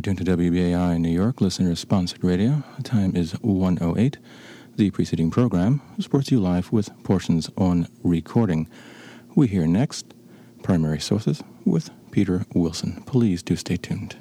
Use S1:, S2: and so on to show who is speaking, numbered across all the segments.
S1: You're tuned to WBAI New York, listener sponsored radio. The time is 108. The preceding program to you live with portions on recording. We hear next primary sources with Peter Wilson. Please do stay tuned.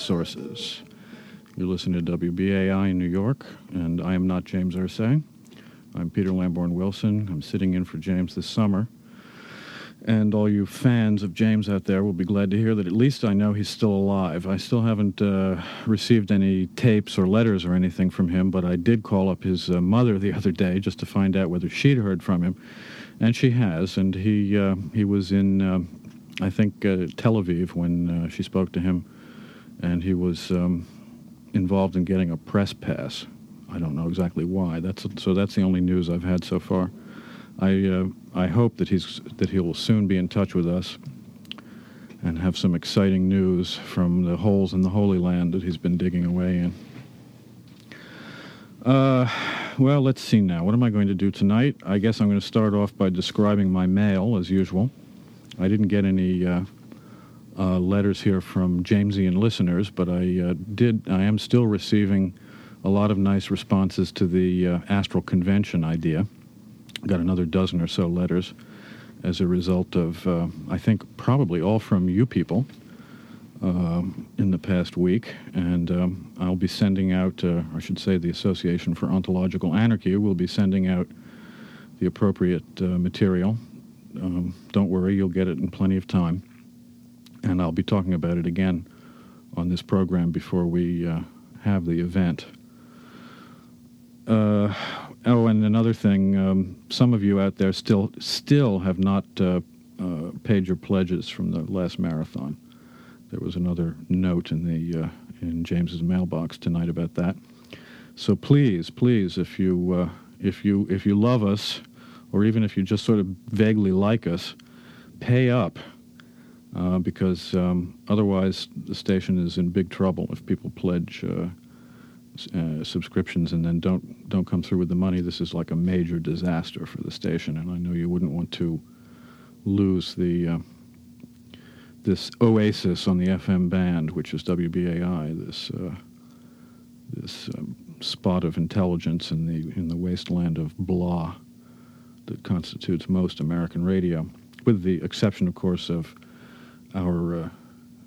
S1: Sources. You're listening to WBAI in New York, and I am not James Irsay. I'm Peter Lamborn Wilson. I'm sitting in for James this summer. And all you fans of James out there will be glad to hear that at least I know he's still alive. I still haven't uh, received any tapes or letters or anything from him, but I did call up his uh, mother the other day just to find out whether she'd heard from him. And she has, and he, uh, he was in, uh, I think, uh, Tel Aviv when uh, she spoke to him and he was um, involved in getting a press pass. I don't know exactly why. That's so. That's the only news I've had so far. I uh, I hope that he's that he will soon be in touch with us and have some exciting news from the holes in the Holy Land that he's been digging away in. Uh, well, let's see now. What am I going to do tonight? I guess I'm going to start off by describing my mail as usual. I didn't get any. Uh, uh, letters here from Jamesian listeners, but I uh, did. I am still receiving a lot of nice responses to the uh, astral convention idea. Got another dozen or so letters as a result of, uh, I think, probably all from you people um, in the past week. And um, I'll be sending out, uh, I should say, the Association for Ontological Anarchy will be sending out the appropriate uh, material. Um, don't worry, you'll get it in plenty of time and I'll be talking about it again on this program before we uh, have the event. Uh, oh, and another thing, um, some of you out there still still have not uh, uh paid your pledges from the last marathon. There was another note in the uh, in James's mailbox tonight about that. So please, please, if you uh, if you if you love us, or even if you just sort of vaguely like us, pay up uh, because um, otherwise the station is in big trouble if people pledge uh, uh, subscriptions and then don't don't come through with the money. This is like a major disaster for the station, and I know you wouldn't want to lose the uh, this oasis on the FM band, which is WBAI. This uh, this um, spot of intelligence in the in the wasteland of blah that constitutes most American radio, with the exception, of course, of our uh,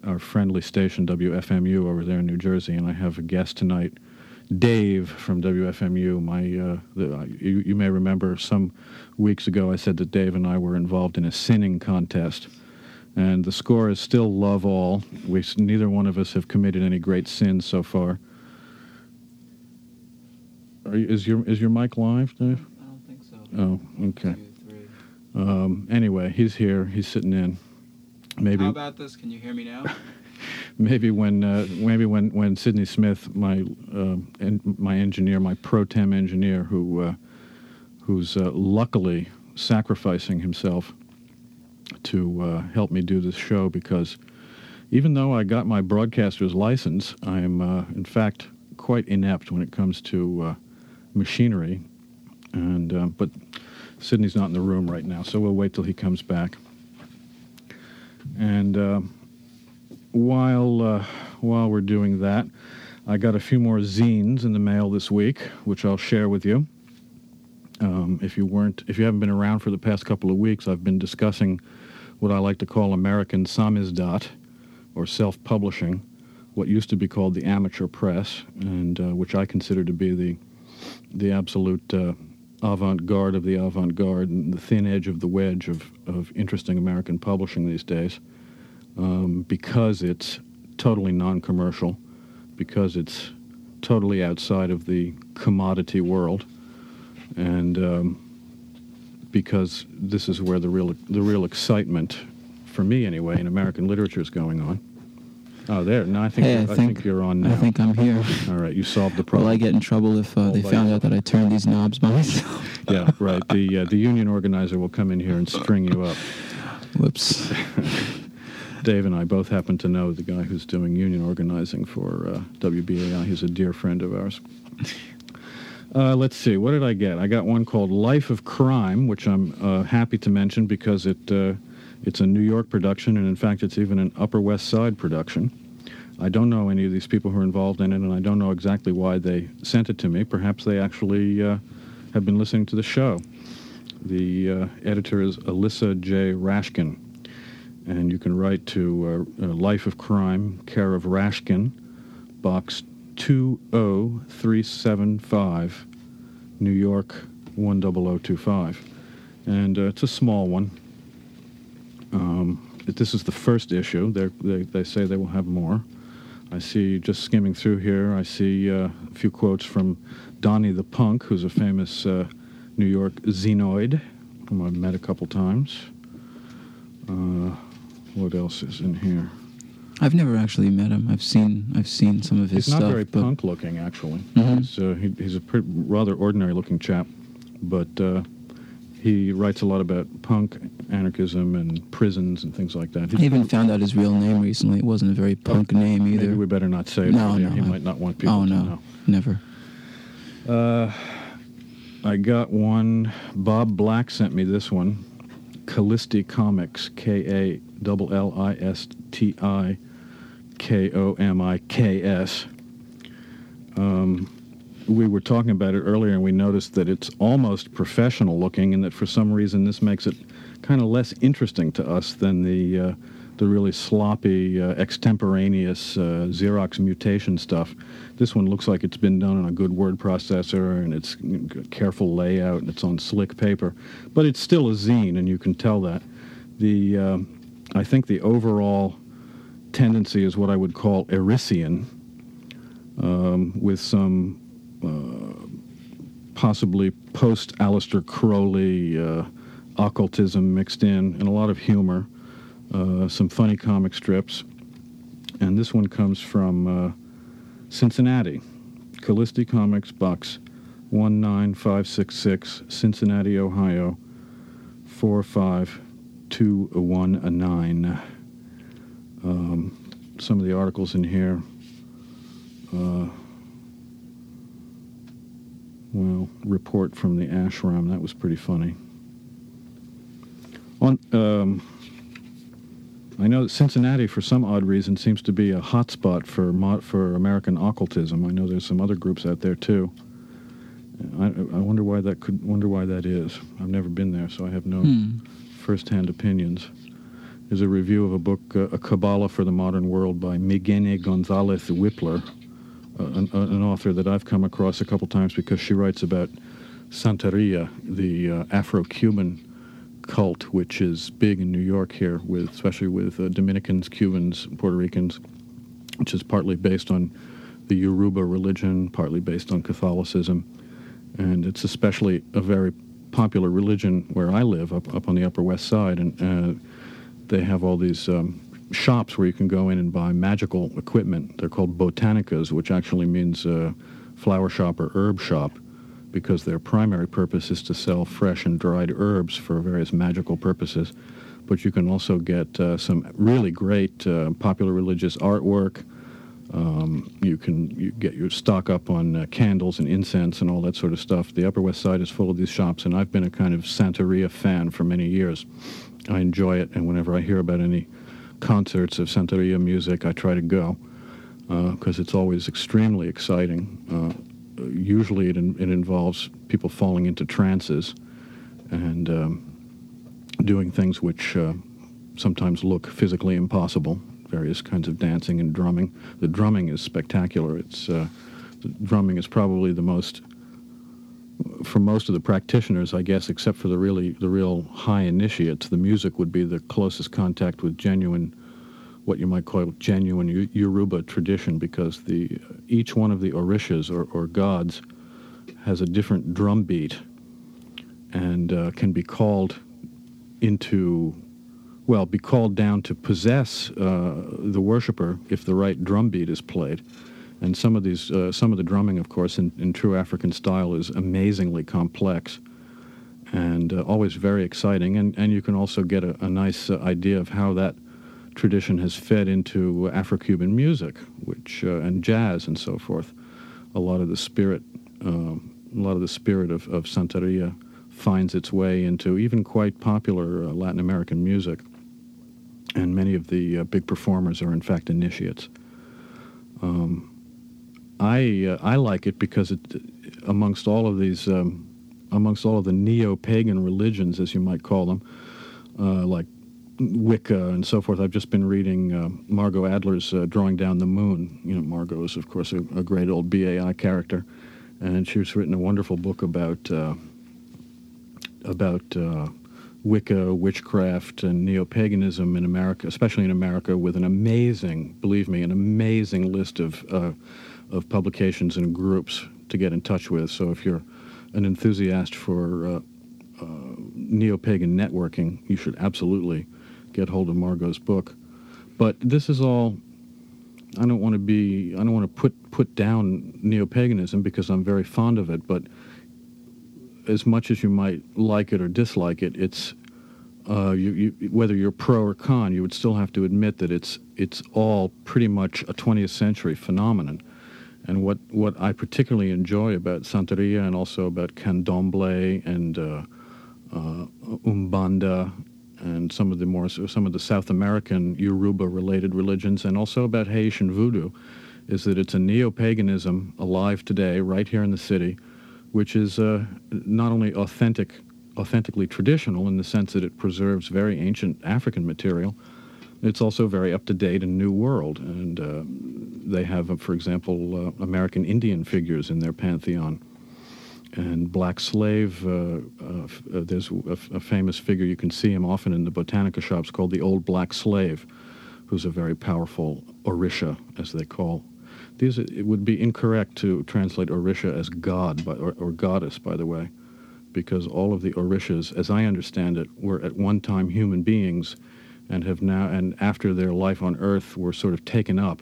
S1: our friendly station WFMU over there in New Jersey, and I have a guest tonight, Dave from WFMU. My uh, the, you, you, may remember some weeks ago I said that Dave and I were involved in a sinning contest, and the score is still love all. We neither one of us have committed any great sins so far. You, is your is your mic live,
S2: Dave? I don't think so. Oh,
S1: okay. Um, anyway, he's here. He's sitting in.
S2: Maybe. How about this? Can you hear me now?
S1: maybe when uh, maybe when when Sidney Smith, my uh, en- my engineer, my pro tem engineer, who uh, who's uh, luckily sacrificing himself to uh, help me do this show because even though I got my broadcaster's license, I am uh, in fact quite inept when it comes to machinery, and but Sidney's not in the room right now, so we'll wait till he comes back. And uh, while uh, while we're doing that, I got a few more zines in the mail this week, which I'll share with you. Um, if you weren't, if you haven't been around for the past couple of weeks, I've been discussing what I like to call American samizdat, or self-publishing, what used to be called the amateur press, and uh, which I consider to be the the absolute uh, avant-garde of the avant-garde and the thin edge of the wedge of, of interesting American publishing these days, um, because it's totally non-commercial, because it's totally outside of the commodity world, and um, because this is where the real the real excitement, for me anyway, in American literature is going on. Oh, there. No, I think,
S3: hey, I, think,
S1: think, you're on now.
S3: I think I'm here.
S1: All right, you solved the problem.
S3: Will I get in trouble if uh, they found out that I turned these knobs by myself?
S1: yeah, right. The uh, the union organizer will come in here and string you up.
S3: Whoops.
S1: Dave and I both happen to know the guy who's doing union organizing for uh, WBAI. He's a dear friend of ours. Uh, let's see, what did I get? I got one called Life of Crime, which I'm uh, happy to mention because it uh, it's a New York production, and in fact, it's even an Upper West Side production. I don't know any of these people who are involved in it, and I don't know exactly why they sent it to me. Perhaps they actually uh, have been listening to the show. The uh, editor is Alyssa J. Rashkin, and you can write to uh, Life of Crime, care of Rashkin, Box 20375, New York 10025. And uh, it's a small one. Um, this is the first issue. They're, they they say they will have more. I see, just skimming through here, I see uh, a few quotes from Donnie the Punk, who's a famous uh, New York xenoid, whom I've met a couple times. Uh, what else is in here?
S3: I've never actually met him. I've seen I've seen some of his
S1: he's
S3: stuff.
S1: He's not very punk looking, actually. Mm-hmm. He's, uh, he, he's a pretty, rather ordinary looking chap, but uh, he writes a lot about punk, anarchism, and prisons and things like that.
S3: He's I even found out his real name recently. It wasn't a very punk oh, name either.
S1: Maybe we better not say it.
S3: No, no.
S1: He I, might not want people to know.
S3: oh, no,
S1: know.
S3: Never.
S1: Uh, I got one. Bob Black sent me this one. Kallisti Komiks, K A L L I S T I K O M I K S. Um, we were talking about it earlier, and we noticed that it's almost professional looking, and that for some reason this makes it kind of less interesting to us than the uh, the really sloppy, uh, extemporaneous uh, Xerox mutation stuff. This one looks like it's been done on a good word processor, and it's careful layout, and it's on slick paper, but it's still a zine, and you can tell that. The uh, I think the overall tendency is what I would call Erisian, um, with some possibly post Aleister Crowley uh, occultism mixed in, and a lot of humor, uh, some funny comic strips. And this one comes from Cincinnati, Kallisti Komiks Box 19566, Cincinnati, Ohio 45219. Um, some of the articles in here. Uh, well, report from the ashram. That was pretty funny. On, um, I know that Cincinnati, for some odd reason, seems to be a hotspot for for American occultism. I know there's some other groups out there too. I, I wonder why that could wonder why that is. I've never been there, so I have no hmm. first-hand opinions. There's a review of a book, uh, A Kabbalah for the Modern World, by Migene Gonzalez Wippler, an, an, author that I've come across a couple times because she writes about Santeria, the uh, Afro-Cuban cult, which is big in New York here, with especially with uh, Dominicans, Cubans, Puerto Ricans, which is partly based on the Yoruba religion, partly based on Catholicism, and it's especially a very popular religion where I live, up up on the Upper West Side, and uh, they have all these um, shops where you can go in and buy magical equipment. They're called botanicas, which actually means uh, flower shop or herb shop, because their primary purpose is to sell fresh and dried herbs for various magical purposes. But you can also get uh, some really great uh, popular religious artwork. Um, you can you get your stock up on uh, candles and incense and all that sort of stuff. The Upper West Side is full of these shops, and I've been a kind of Santeria fan for many years. I enjoy it, and whenever I hear about any concerts of Santeria music, I try to go. because uh, it's always extremely exciting. Uh, usually it, in, it involves people falling into trances and um, doing things which uh, sometimes look physically impossible, various kinds of dancing and drumming. The drumming is spectacular. It's, uh, the drumming is probably the most for most of the practitioners, I guess, except for the really the real high initiates, the music would be the closest contact with genuine, what you might call genuine Yoruba tradition, because the each one of the orishas or, or gods has a different drum beat, and uh, can be called into, well, be called down to possess uh, the worshiper if the right drum beat is played. And some of these, uh, some of the drumming, of course, in, in true African style, is amazingly complex and uh, always very exciting. And, and you can also get a, a nice uh, idea of how that tradition has fed into Afro-Cuban music, which uh, and jazz and so forth. A lot of the spirit, um, a lot of the spirit of, of Santeria finds its way into even quite popular uh, Latin American music. And many of the uh, big performers are in fact initiates. Um, I uh, I like it because it, amongst all of these, um, amongst all of the neo-pagan religions, as you might call them, uh, like Wicca and so forth. I've just been reading uh, Margot Adler's uh, Drawing Down the Moon. You know, Margot is of course a, a, great old BAI character, and she's written a wonderful book about uh, about. Uh, Wicca, witchcraft, and neo-paganism in America, especially in America, with an amazing, believe me, an amazing list of of publications and groups to get in touch with. So if you're an enthusiast for uh, uh, neo-pagan networking, you should absolutely get hold of Margot's book. But this is all. I don't want to be. I don't want to put put down neo-paganism because I'm very fond of it. But as much as you might like it or dislike it, it's uh, you, you, whether you're pro or con, you would still have to admit that it's it's all pretty much a 20th century phenomenon. And what, what I particularly enjoy about Santeria and also about Candomblé and uh, uh, Umbanda and some of the more some of the South American Yoruba-related religions, and also about Haitian voodoo, is that it's a neo-paganism alive today, right here in the city, which is uh, not only authentic, authentically traditional in the sense that it preserves very ancient African material, it's also very up to date and new world, and uh, they have, uh, for example, uh, American Indian figures in their pantheon. And black slave, uh, uh, uh, there's a, a, famous figure, you can see him often in the botanica shops, called the Old Black Slave, who's a very powerful Orisha, as they call. These, it would be incorrect to translate Orisha as God by, or, or goddess, by the way, because all of the Orishas, as I understand it, were at one time human beings and have now and after their life on Earth were sort of taken up.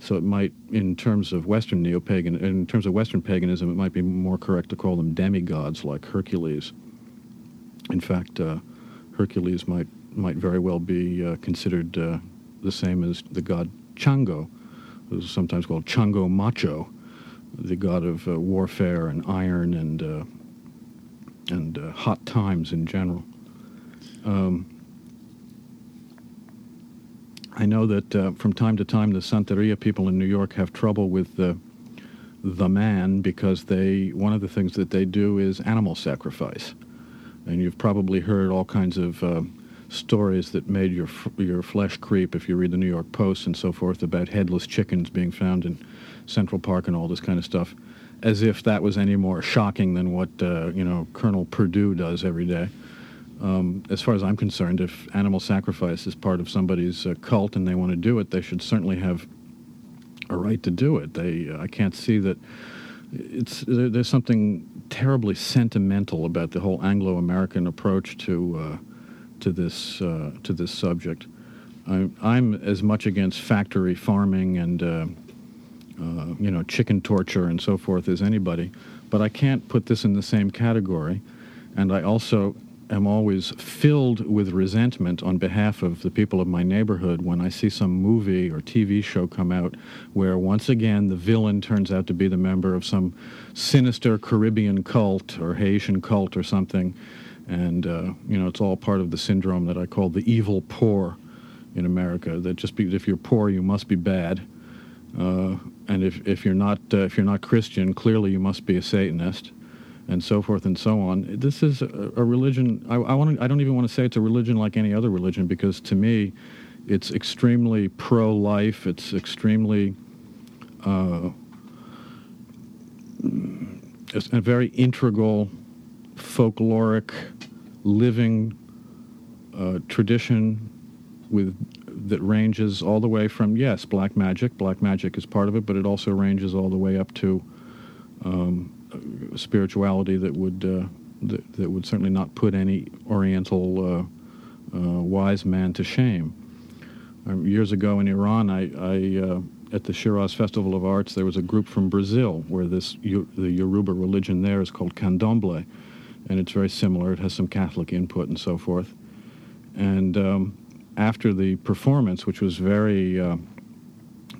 S1: So it might, in terms of Western neo-pagan, in terms of Western paganism, it might be more correct to call them demigods like Hercules. In fact, uh, Hercules might might very well be uh, considered uh, the same as the god Chango, who's sometimes called Chango Macho, the god of uh, warfare and iron and uh, and uh, hot times in general. Um, I know that uh, from time to time the Santeria people in New York have trouble with the the man because they one of the things that they do is animal sacrifice, and you've probably heard all kinds of uh, stories that made your your flesh creep if you read the New York Post and so forth about headless chickens being found in Central Park and all this kind of stuff, as if that was any more shocking than what uh, you know Colonel Perdue does every day. Um, as far as I'm concerned, if animal sacrifice is part of somebody's uh, cult and they want to do it, they should certainly have a right to do it. They, uh, I can't see that it's there, there's something terribly sentimental about the whole Anglo-American approach to uh, to this uh, to this subject. I'm, I'm, as much against factory farming and uh, uh, you know chicken torture and so forth as anybody, but I can't put this in the same category. And I also am always filled with resentment on behalf of the people of my neighborhood when I see some movie or TV show come out where once again the villain turns out to be the member of some sinister Caribbean cult or Haitian cult or something. And, uh, you know, it's all part of the syndrome that I call the evil poor in America, that just be, if you're poor, you must be bad. Uh, and if, if you're not uh, if you're not Christian, clearly you must be a Satanist, and so forth and so on. This is a, a religion. I, I want. I don't even want to say it's a religion like any other religion because to me, it's extremely pro-life. It's extremely uh, it's a very integral, folkloric, living uh, tradition with that ranges all the way from yes, black magic. Black magic is part of it, but it also ranges all the way up to um, spirituality that would uh, that, that, would certainly not put any Oriental uh, uh wise man to shame. Um, years ago in Iran, I, I at the Shiraz Festival of Arts, there was a group from Brazil where this the Yoruba religion there is called Candomblé, and it's very similar. It has some Catholic input and so forth. And um, after the performance, which was very uh,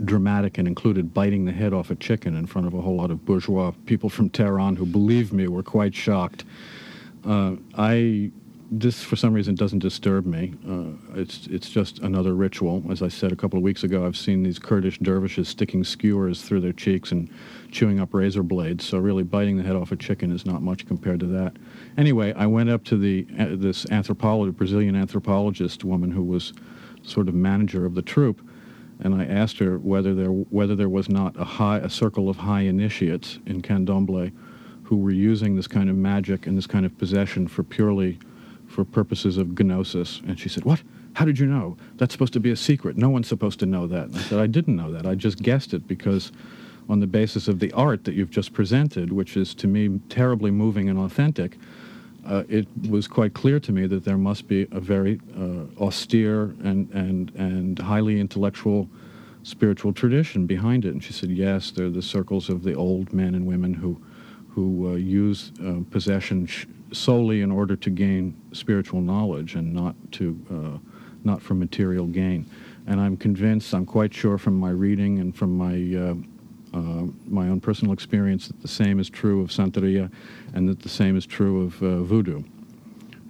S1: dramatic and included biting the head off a chicken in front of a whole lot of bourgeois people from Tehran who, believe me, were quite shocked. Uh, I this for some reason doesn't disturb me. Uh, it's it's just another ritual. As I said a couple of weeks ago, I've seen these Kurdish dervishes sticking skewers through their cheeks and chewing up razor blades. So really, biting the head off a chicken is not much compared to that. Anyway, I went up to the uh, this anthropologist, Brazilian anthropologist woman who was sort of manager of the troupe, and I asked her whether there whether there was not a high a circle of high initiates in Candomblé who were using this kind of magic and this kind of possession for purely for purposes of gnosis. And she said, What? How did you know? That's supposed to be a secret. No one's supposed to know that. And I said, I didn't know that. I just guessed it because, on the basis of the art that you've just presented, which is to me terribly moving and authentic, uh, it was quite clear to me that there must be a very uh, austere and, and, and highly intellectual spiritual tradition behind it. And she said, Yes, they're the circles of the old men and women who, who uh, use uh, possession. Sh- solely in order to gain spiritual knowledge and not to uh, not for material gain. And I'm convinced, I'm quite sure from my reading and from my uh, my own personal experience that the same is true of Santeria and that the same is true of uh, voodoo.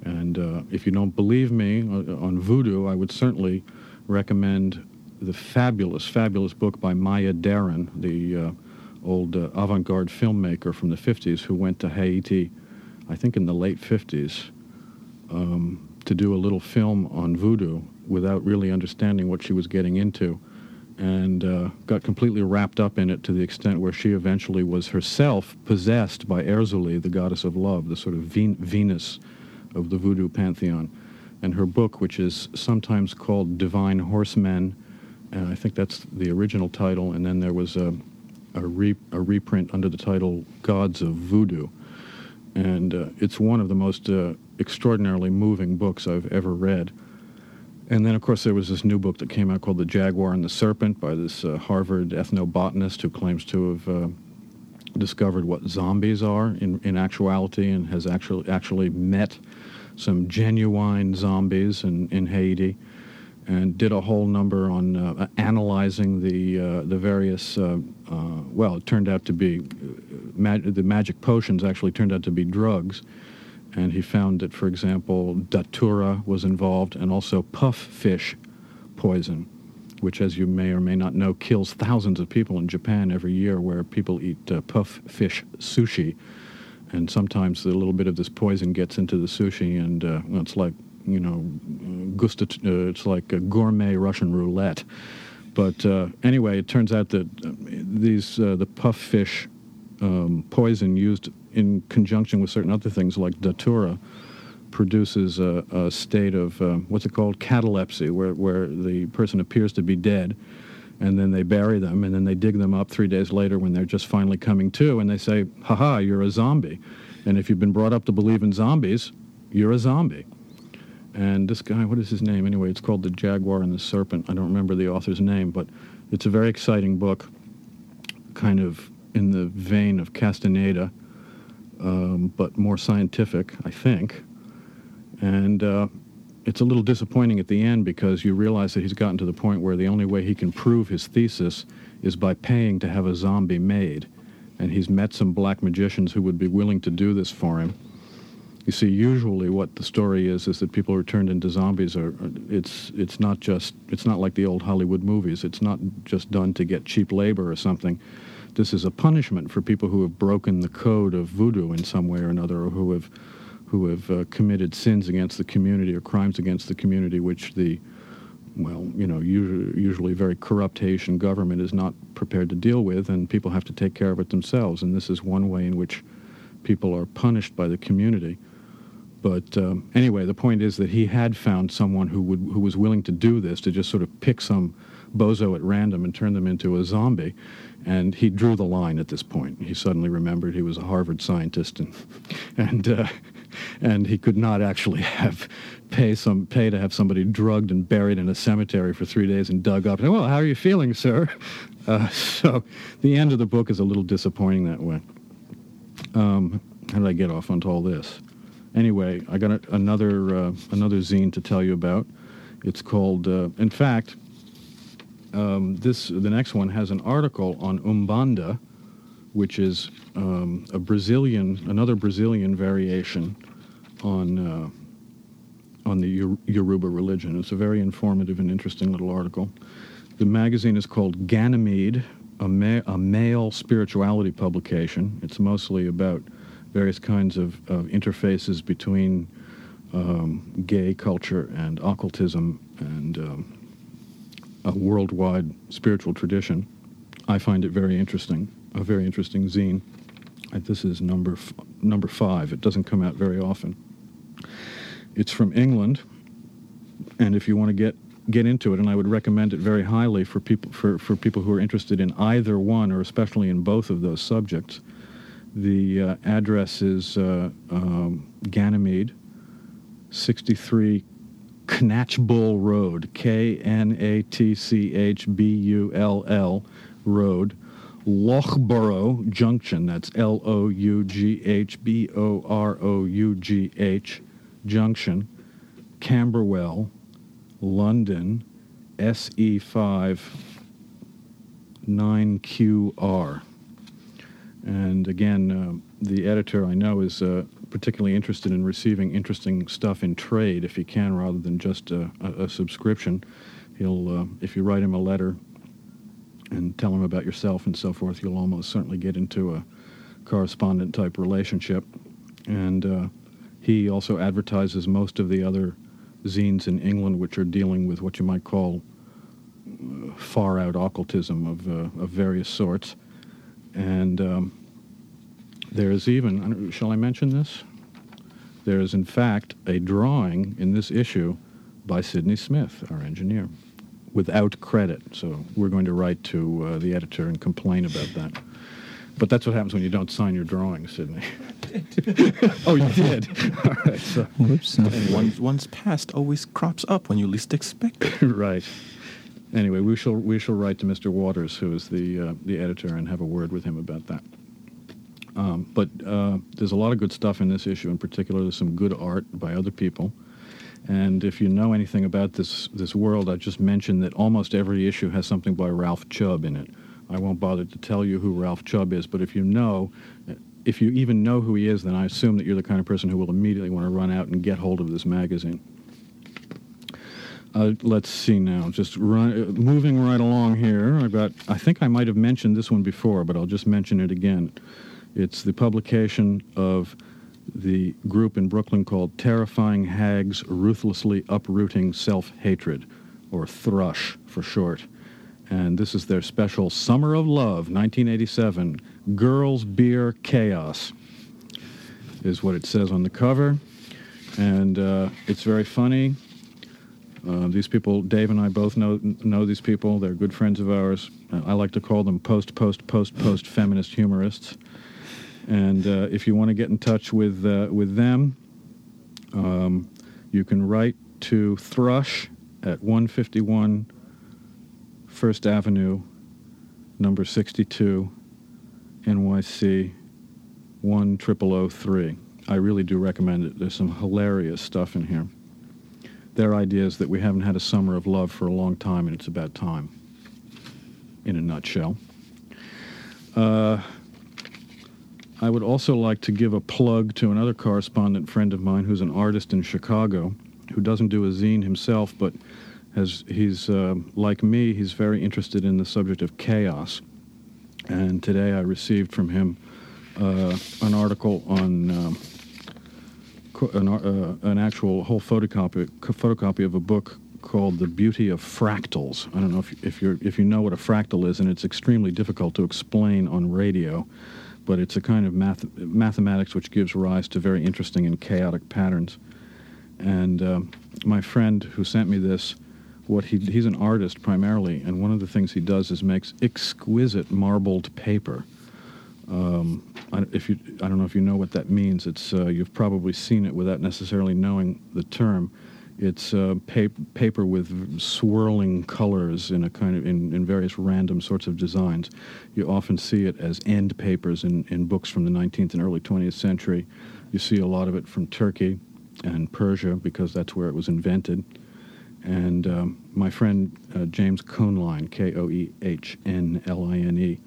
S1: And uh, if you don't believe me uh, on voodoo, I would certainly recommend the fabulous, fabulous book by Maya Deren, the old avant-garde filmmaker from the 50s who went to Haiti I think in the late 50s, um, to do a little film on voodoo without really understanding what she was getting into and uh, got completely wrapped up in it to the extent where she eventually was herself possessed by Erzulie, the goddess of love, the sort of Ven- Venus of the voodoo pantheon. And her book, which is sometimes called Divine Horsemen, and I think that's the original title, and then there was a, a, re- a reprint under the title Gods of Voodoo and uh, it's one of the most uh, extraordinarily moving books I've ever read. And then, of course, there was this new book that came out called The Jaguar and the Serpent by this uh, Harvard ethnobotanist who claims to have uh, discovered what zombies are in, in actuality and has actually actually met some genuine zombies in, in Haiti and did a whole number on uh, analyzing the uh, the various. Uh, uh well, it turned out to be uh, mag- the magic potions actually turned out to be drugs, and he found that, for example, datura was involved, and also puff fish poison, which, as you may or may not know, kills thousands of people in Japan every year, where people eat uh, puff fish sushi. And sometimes a little bit of this poison gets into the sushi, and well, it's like you know, gusta, uh, it's like a gourmet Russian roulette. But uh, anyway, it turns out that uh, these uh, the puff fish um, poison used in conjunction with certain other things like datura produces a, a state of uh, what's it called catalepsy, where where the person appears to be dead, and then they bury them, and then they dig them up three days later when they're just finally coming to, and they say, "Ha ha, you're a zombie," and if you've been brought up to believe in zombies, you're a zombie. And this guy, what is his name anyway? It's called The Jaguar and the Serpent. I don't remember the author's name, but it's a very exciting book, kind of in the vein of Castaneda, um, but more scientific, I think. And uh, it's a little disappointing at the end because you realize that he's gotten to the point where the only way he can prove his thesis is by paying to have a zombie made. And he's met some black magicians who would be willing to do this for him You see, usually what the story is is that people who are turned into zombies are. It's it's not just it's not like the old Hollywood movies. It's not just done to get cheap labor or something. This is a punishment for people who have broken the code of voodoo in some way or another, or who have who have uh, committed sins against the community or crimes against the community, which the well, you know, usually, usually very corrupt Haitian government is not prepared to deal with, and people have to take care of it themselves. And this is one way in which people are punished by the community. But um, anyway, the point is that he had found someone who would who was willing to do this to just sort of pick some bozo at random and turn them into a zombie. And he drew the line at this point. He suddenly remembered he was a Harvard scientist, and and uh, and he could not actually have pay some pay to have somebody drugged and buried in a cemetery for three days and dug up. And, well, how are you feeling, sir? Uh, so the end of the book is a little disappointing that way. Um, how did I get off onto all this? Anyway, I got a, another uh, another zine to tell you about. It's called, uh, in fact, um, this the next one has an article on Umbanda, which is um, a Brazilian, another Brazilian variation on uh, on the Yoruba religion. It's a very informative and interesting little article. The magazine is called Ganymede, a, ma- a male spirituality publication. It's mostly about various kinds of, of interfaces between um, gay culture and occultism and um, a worldwide spiritual tradition. I find it very interesting, a very interesting zine. This is number f- number five. It doesn't come out very often. It's from England, and if you want to get get into it, and I would recommend it very highly for people for, for people who are interested in either one or especially in both of those subjects. The uh, address is uh, um, Ganymede, 63 Knatchbull Road, K N A T C H B U L L Road, Loughborough Junction. That's L O U G H B O R O U G H Junction, Camberwell, London, SE5 9QR. And again, uh, the editor I know is uh, particularly interested in receiving interesting stuff in trade if he can, rather than just a, a, a subscription. He'll, uh, if you write him a letter and tell him about yourself and so forth, you'll almost certainly get into a correspondent type relationship. And uh, he also advertises most of the other zines in England which are dealing with what you might call uh, far out occultism of, uh, of various sorts. And um, there's even, shall I mention this? There is, in fact, a drawing in this issue by Sidney Smith, our engineer, without credit. So we're going to write to uh, the editor and complain about that. But that's what happens when you don't sign your drawings, Sidney. oh, you did. All right. So,
S4: Whoops. And one's past always crops up when you least expect it.
S1: right. Anyway, we shall we shall write to Mr. Waters, who is the uh, the editor, and have a word with him about that. Um, but uh, there's a lot of good stuff in this issue. In particular, there's some good art by other people. And if you know anything about this this world, I just mentioned that almost every issue has something by Ralph Chubb in it. I won't bother to tell you who Ralph Chubb is, but if you know, if you even know who he is, then I assume that you're the kind of person who will immediately want to run out and get hold of this magazine. Uh, let's see now. Just run, uh, moving right along here. I've got. I think I might have mentioned this one before, but I'll just mention it again. It's the publication of the group in Brooklyn called Terrifying Hags Ruthlessly Uprooting Self Hatred, or Thrush for short. And this is their special Summer of Love 1987 Girls, Beer, Chaos, is what it says on the cover. And uh, it's very funny. Uh, these people, Dave and I both know know these people. They're good friends of ours. I like to call them post, post, post, post feminist humorists. And uh, if you want to get in touch with uh, with them, um, you can write to Thrush at 151 First Avenue, number 62, NYC 10003. I really do recommend it. There's some hilarious stuff in here. Their idea is that we haven't had a summer of love for a long time, and it's about time, in a nutshell. Uh, I would also like to give a plug to another correspondent friend of mine who's an artist in Chicago, who doesn't do a zine himself, but has he's uh, like me. He's very interested in the subject of chaos, and today I received from him uh, an article on. Um, an, uh, an, actual whole photocopy photocopy of a book called "The Beauty of Fractals." I don't know if if you if you know what a fractal is, and it's extremely difficult to explain on radio but it's a kind of math, mathematics which gives rise to very interesting and chaotic patterns. And uh, my friend who sent me this, what he, he's an artist primarily, and one of the things he does is makes exquisite marbled paper. Um, I, if you, I don't know if you know what that means. It's uh, you've probably seen it without necessarily knowing the term. It's uh, paper with swirling colors in a kind of in, in various random sorts of designs. You often see it as end papers in, in books from the 19th and early 20th century. You see a lot of it from Turkey and Persia because that's where it was invented. And um, my friend uh, James Koehnline, K O E H N L I N E,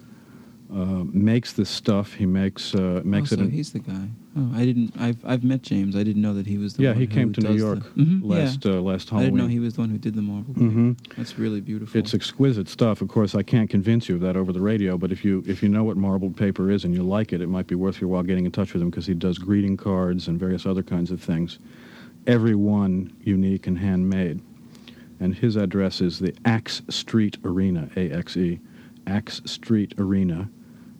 S1: uh, makes this stuff. He makes uh, makes
S3: oh,
S1: so it.
S3: In, he's the guy. Oh, I didn't. I've I've met James. I didn't know that he was the.
S1: Yeah,
S3: one
S1: he came to New York
S3: the, mm-hmm,
S1: last
S3: yeah.
S1: uh, last Halloween.
S3: I didn't know he was the one who did the marble.
S1: Mm-hmm.
S3: That's really beautiful.
S1: It's exquisite stuff. Of course, I can't convince you of that over the radio. But if you if you know what marbled paper is and you like it, it might be worth your while getting in touch with him because he does greeting cards and various other kinds of things. Every one unique and handmade. And his address is the Axe Street Arena, A X E, Axe Street Arena.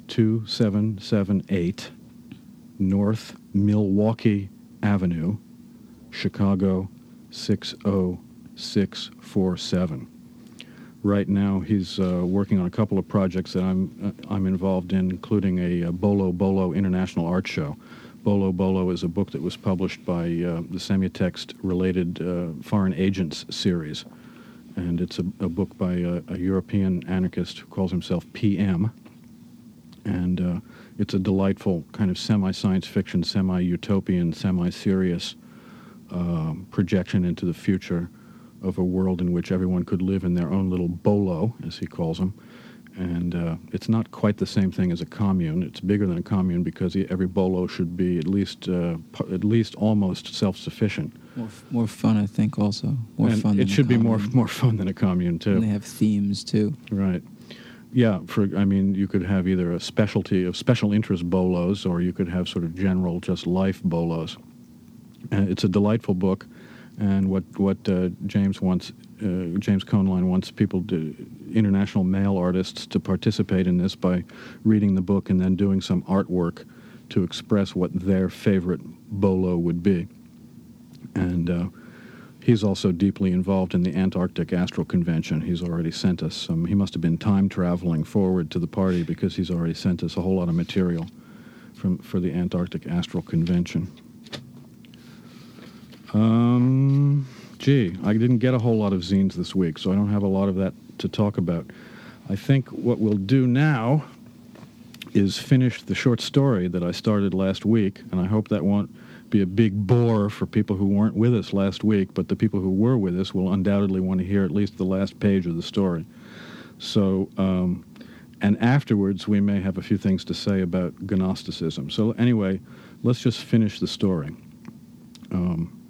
S1: 2778 North Milwaukee Avenue, Chicago 60647. Right now, he's uh, working on a couple of projects that I'm uh, I'm involved in, including a, a, Bolo Bolo International Art Show. Bolo Bolo is a book that was published by uh, the Semiotext related uh, Foreign Agents series, and it's a, a book by a, a European anarchist who calls himself PM and uh, it's a delightful kind of semi-science fiction, semi-utopian, semi-serious uh, projection into the future of a world in which everyone could live in their own little bolo, as he calls them. And uh, it's not quite the same thing as a commune. It's bigger than a commune because every bolo should be at least, uh, at least almost self-sufficient.
S3: More, f- more fun, I think. Also, more
S1: and
S3: fun.
S1: It should be more more fun than a commune too.
S3: And they have themes too.
S1: Right. Yeah, for I mean, you could have either a specialty of special interest bolos, or you could have sort of general, just life bolos. It's a delightful book, and what what uh, James wants, uh, James Koehnline wants people to, international mail artists, to participate in this by reading the book and then doing some artwork to express what their favorite bolo would be, and. He's also deeply involved in the Antarctic Astral Convention. He's already sent us some. He must have been time traveling forward to the party because he's already sent us a whole lot of material from for the Antarctic Astral Convention. Um, gee, I didn't get a whole lot of zines this week, so I don't have a lot of that to talk about. I think what we'll do now is finish the short story that I started last week, and I hope that won't be a big bore for people who weren't with us last week, but the people who were with us will undoubtedly want to hear at least the last page of the story. So, um, and afterwards, we may have a few things to say about Gnosticism. So, anyway, let's just finish the story. Um,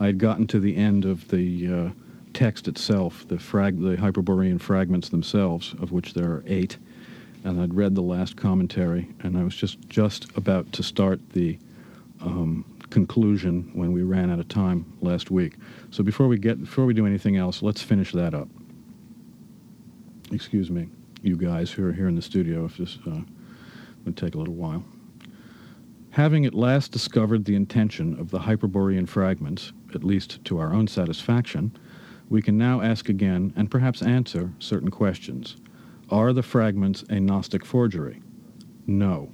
S1: I had gotten to the end of the uh, text itself, the, frag- the Hyperborean fragments themselves, of which there are eight, and I'd read the last commentary, and I was just just about to start the um, conclusion when we ran out of time last week. So before we get before we do anything else, let's finish that up. Excuse me, you guys who are here in the studio, if this uh, would take a little while. Having at last discovered the intention of the Hyperborean fragments, at least to our own satisfaction, we can now ask again and perhaps answer certain questions. Are the fragments a Gnostic forgery? No.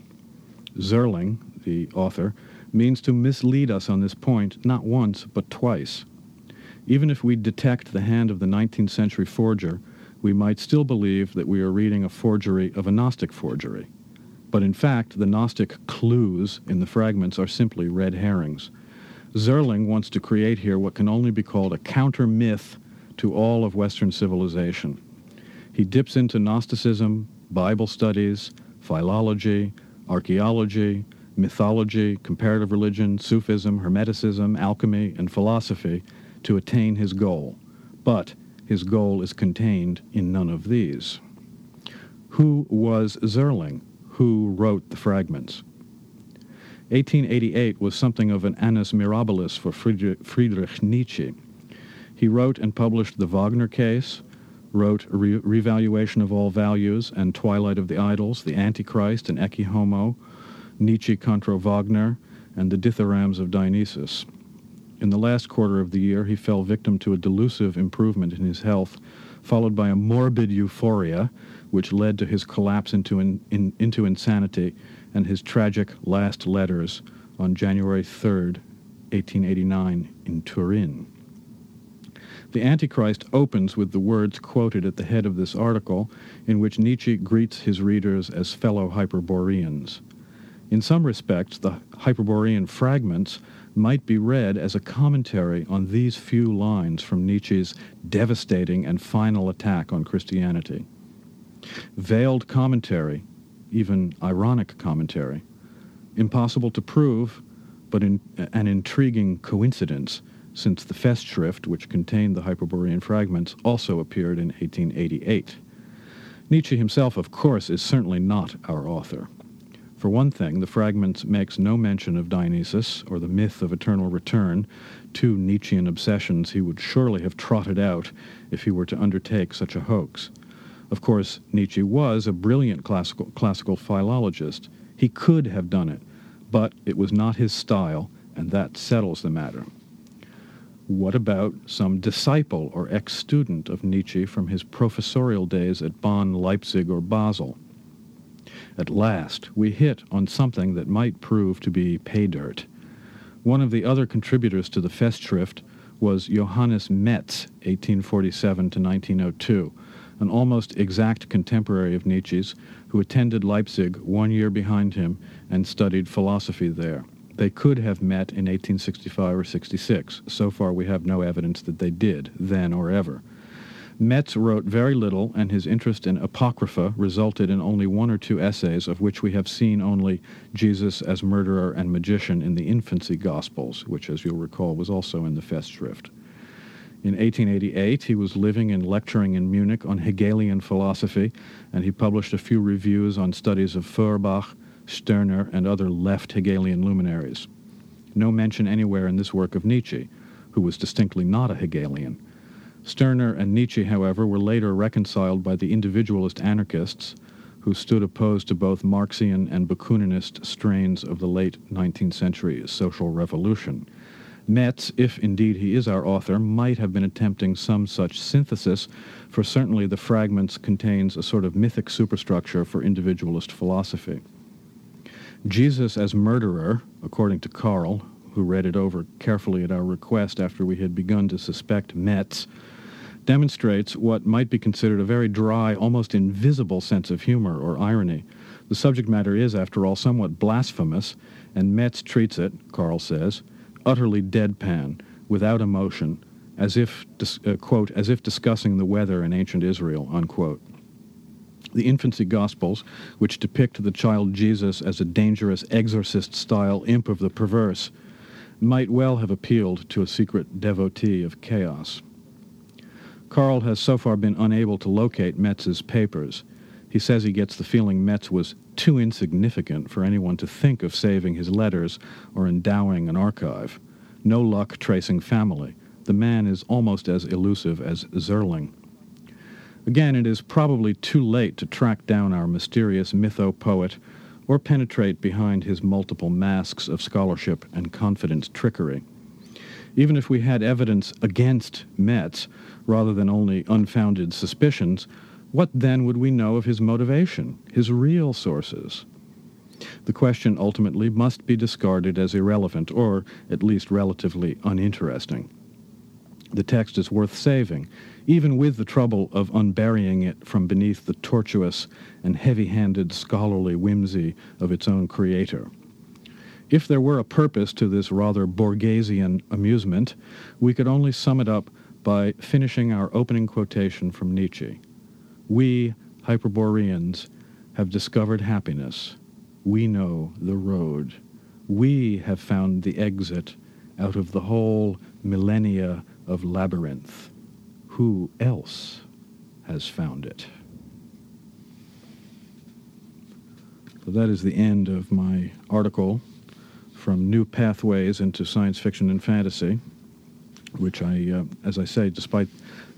S1: Zerling, the author, means to mislead us on this point not once, but twice. Even if we detect the hand of the 19th century forger, we might still believe that we are reading a forgery of a Gnostic forgery. But in fact, the Gnostic clues in the fragments are simply red herrings. Zerling wants to create here what can only be called a counter myth to all of Western civilization. He dips into Gnosticism, Bible studies, philology, archaeology, mythology, comparative religion, Sufism, Hermeticism, alchemy, and philosophy to attain his goal. But his goal is contained in none of these. Who was Zerling? Who wrote the fragments? 1888 was something of an annus mirabilis for Friedrich Nietzsche. He wrote and published The Wagner Case, wrote Re- Revaluation of All Values and Twilight of the Idols, The Antichrist and Ecce Homo, Nietzsche contra Wagner, and The Dithyrambs of Dionysus. In the last quarter of the year, he fell victim to a delusive improvement in his health, followed by a morbid euphoria, which led to his collapse into, in, in, into insanity and his tragic last letters on January 3, 1889, in Turin. The Antichrist opens with the words quoted at the head of this article, in which Nietzsche greets his readers as fellow Hyperboreans. In some respects, the Hyperborean fragments might be read as a commentary on these few lines from Nietzsche's devastating and final attack on Christianity. Veiled commentary, even ironic commentary, impossible to prove, but in, an intriguing coincidence since the Festschrift, which contained the Hyperborean fragments, also appeared in 1888. Nietzsche himself, of course, is certainly not our author. For one thing, the fragments makes no mention of Dionysus or the myth of eternal return, two Nietzschean obsessions he would surely have trotted out if he were to undertake such a hoax. Of course, Nietzsche was a brilliant classical, classical philologist. He could have done it, but it was not his style, and that settles the matter. What about some disciple or ex student of Nietzsche from his professorial days at Bonn, Leipzig, or Basel? At last, we hit on something that might prove to be pay dirt. One of the other contributors to the Festschrift was Johannes Metz, 1847 to 1902, an almost exact contemporary of Nietzsche's, who attended Leipzig one year behind him and studied philosophy there. They could have met in 1865 or 66. So far, we have no evidence that they did, then or ever. Metz wrote very little, and his interest in Apocrypha resulted in only one or two essays, of which we have seen only Jesus as murderer and magician in the Infancy Gospels, which, as you'll recall, was also in the Festschrift. In 1888, he was living and lecturing in Munich on Hegelian philosophy, and he published a few reviews on studies of Feuerbach, Stirner, and other left Hegelian luminaries. No mention anywhere in this work of Nietzsche, who was distinctly not a Hegelian. Stirner and Nietzsche, however, were later reconciled by the individualist anarchists who stood opposed to both Marxian and Bakuninist strains of the late 19th century social revolution. Metz, if indeed he is our author, might have been attempting some such synthesis, for certainly the fragments contains a sort of mythic superstructure for individualist philosophy. Jesus as murderer, according to Karl, who read it over carefully at our request after we had begun to suspect Metz, demonstrates what might be considered a very dry, almost invisible sense of humor or irony. The subject matter is, after all, somewhat blasphemous, and Metz treats it, Karl says, utterly deadpan, without emotion, as if, uh, quote, as if discussing the weather in ancient Israel, unquote. The infancy Gospels, which depict the child Jesus as a dangerous exorcist style imp of the perverse, might well have appealed to a secret devotee of chaos. Karl has so far been unable to locate Metz's papers. He says he gets the feeling Metz was too insignificant for anyone to think of saving his letters or endowing an archive. No luck tracing family. The man is almost as elusive as Zerling. Again, it is probably too late to track down our mysterious mytho-poet or penetrate behind his multiple masks of scholarship and confidence trickery. Even if we had evidence against Metz, rather than only unfounded suspicions, what then would we know of his motivation, his real sources? The question ultimately must be discarded as irrelevant, or at least relatively uninteresting. The text is worth saving, even with the trouble of unburying it from beneath the tortuous and heavy handed scholarly whimsy of its own creator. If there were a purpose to this rather Borgesian amusement, we could only sum it up by finishing our opening quotation from Nietzsche. We, Hyperboreans, have discovered happiness. We know the road We have found the exit out of the whole millennia of labyrinth. Who else has found it? So that is the end of my article from New Pathways into Science Fiction and Fantasy, which I, uh, as I say, despite,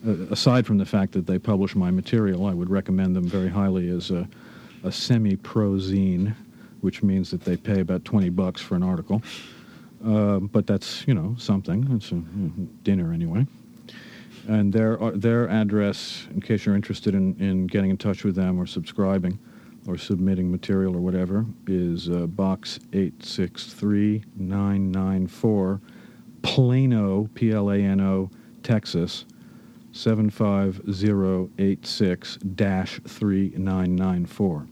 S1: uh, aside from the fact that they publish my material, I would recommend them very highly as a, a semi-pro zine, which means that they pay about 20 bucks for an article. Uh, but that's, you know, something. It's a, dinner anyway. And their, uh, their address, in case you're interested in, in getting in touch with them or subscribing, or submitting material or whatever is uh, Box 863994, Plano, P L A N O, Texas 75086 3994.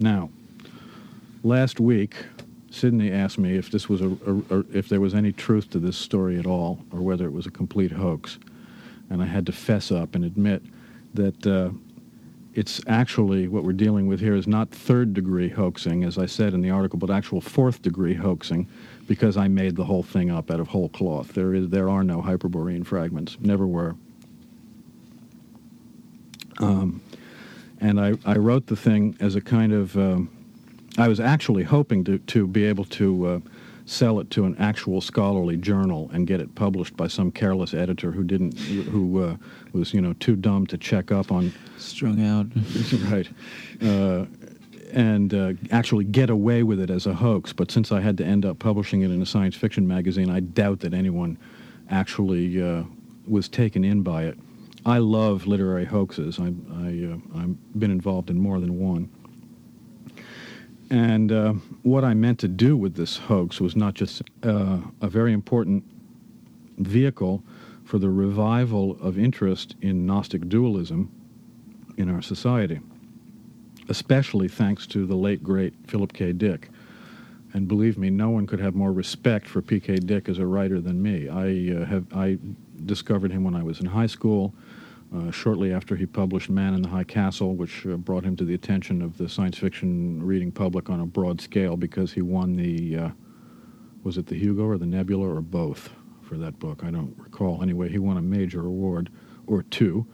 S1: Now, last week, Sydney asked me if this was a, a, a, if there was any truth to this story at all, or whether it was a complete hoax, and I had to fess up and admit that uh, it's actually what we're dealing with here is not third degree hoaxing, as I said in the article, but actual fourth degree hoaxing, because I made the whole thing up out of whole cloth. There is there are no hyperborean fragments, never were. Um, and I, I wrote the thing as a kind of um, I was actually hoping to to be able to. Uh, sell it to an actual scholarly journal and get it published by some careless editor who didn't, who uh, was, you know, too dumb to check up on.
S3: Strung out.
S1: right. Uh, and uh, actually get away with it as a hoax. But since I had to end up publishing it in a science fiction magazine, I doubt that anyone actually uh, was taken in by it. I love literary hoaxes. I, I, uh, I've been involved in more than one. And uh, what I meant to do with this hoax was not just uh, a very important vehicle for the revival of interest in Gnostic dualism in our society, especially thanks to the late, great Philip K. Dick. And believe me, no one could have more respect for P.K. Dick as a writer than me. I, uh, have, I discovered him when I was in high school. Uh, shortly after he published Man in the High Castle, which uh, brought him to the attention of the science fiction reading public on a broad scale because he won the, uh, was it the Hugo or the Nebula or both for that book? I don't recall. Anyway, he won a major award or two.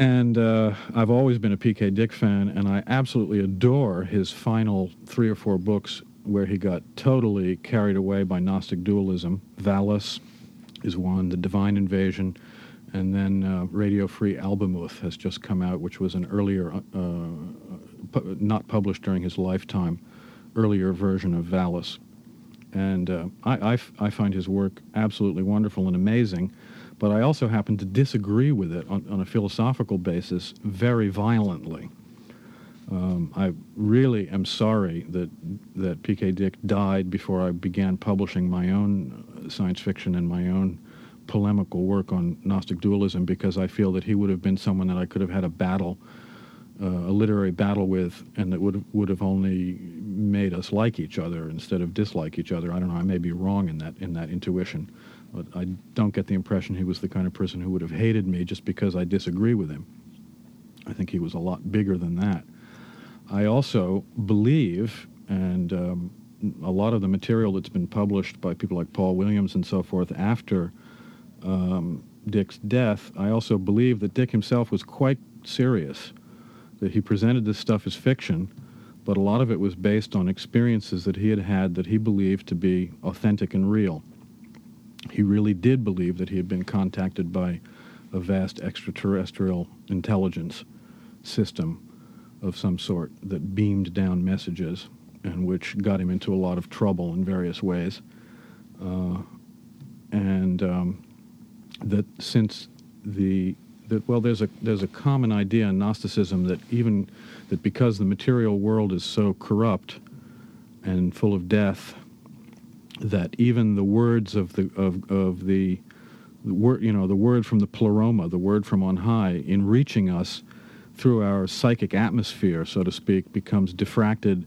S1: And uh, I've always been a P.K. Dick fan, and I absolutely adore his final three or four books where he got totally carried away by Gnostic dualism. Valis is one, The Divine Invasion and then uh, Radio Free Albemuth has just come out, which was an earlier, uh, pu- not published during his lifetime, earlier version of Valis. And uh, I, I, f- I find his work absolutely wonderful and amazing, but I also happen to disagree with it on, on a philosophical basis very violently. Um, I really am sorry that that P.K. Dick died before I began publishing my own science fiction and my own polemical work on Gnostic dualism because I feel that he would have been someone that I could have had a battle, uh, a literary battle with, and that would would have only made us like each other instead of dislike each other. I don't know. I may be wrong in that in that intuition, but I don't get the impression he was the kind of person who would have hated me just because I disagree with him. I think he was a lot bigger than that. I also believe, and um, a lot of the material that's been published by people like Paul Williams and so forth after um, Dick's death, I also believe that Dick himself was quite serious, that he presented this stuff as fiction, but a lot of it was based on experiences that he had had that he believed to be authentic and real. He really did believe that he had been contacted by a vast extraterrestrial intelligence system of some sort that beamed down messages and which got him into a lot of trouble in various ways. Uh, and um, that since the that well there's a there's a common idea in Gnosticism that even that because the material world is so corrupt and full of death that even the words of the of of the, the word you know the word from the pleroma the word from on high in reaching us through our psychic atmosphere so to speak becomes diffracted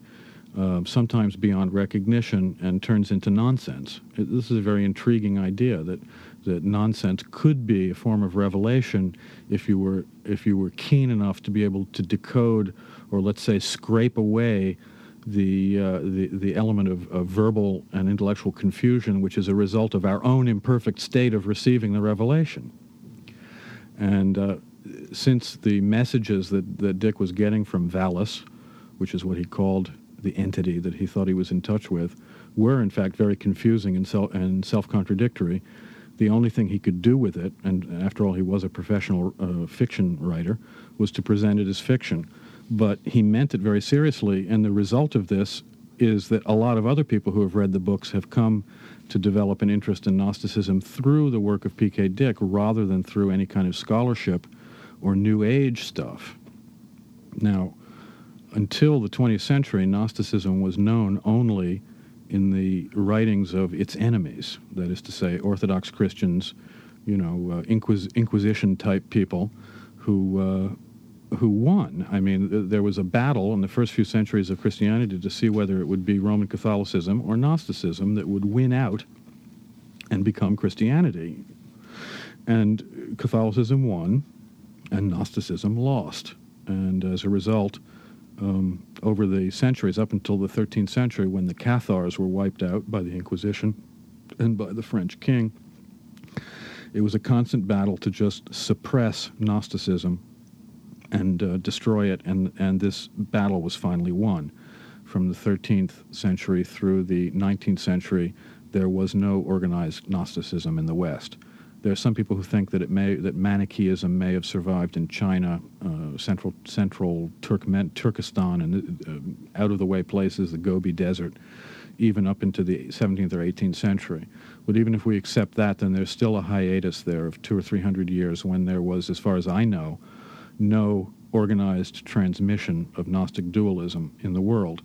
S1: uh, sometimes beyond recognition and turns into nonsense. It, this is a very intriguing idea that that nonsense could be a form of revelation if you were if you were keen enough to be able to decode or let's say scrape away the, uh, the, the element of, of, verbal and intellectual confusion, which is a result of our own imperfect state of receiving the revelation. And uh, since the messages that, that Dick was getting from Valis, which is what he called the entity that he thought he was in touch with, were in fact very confusing and, self, and self-contradictory, the only thing he could do with it, and after all he was a professional uh, fiction writer, was to present it as fiction but he meant it very seriously. And the result of this is that a lot of other people who have read the books have come to develop an interest in Gnosticism through the work of P.K. Dick rather than through any kind of scholarship or New Age stuff. Now, until the 20th century, Gnosticism was known only in the writings of its enemies, that is to say, Orthodox Christians, you know, uh, Inquis- Inquisition type people who uh, who won. I mean, there was a battle in the first few centuries of Christianity to see whether it would be Roman Catholicism or Gnosticism that would win out and become Christianity. And Catholicism won, and Gnosticism lost. And as a result, um, over the centuries, up until the 13th century, when the Cathars were wiped out by the Inquisition and by the French king, it was a constant battle to just suppress Gnosticism and uh, destroy it. And, and this battle was finally won. From the 13th century through the 19th century, there was no organized Gnosticism in the West. There are some people who think that it may that Manichaeism may have survived in China, uh, central central Turkmen, Turkestan, and uh, out of the way places, the Gobi Desert, even up into the 17th or 18th century. But even if we accept that, then there's still a hiatus there of two or three hundred years when there was, as far as I know, no organized transmission of Gnostic dualism in the world.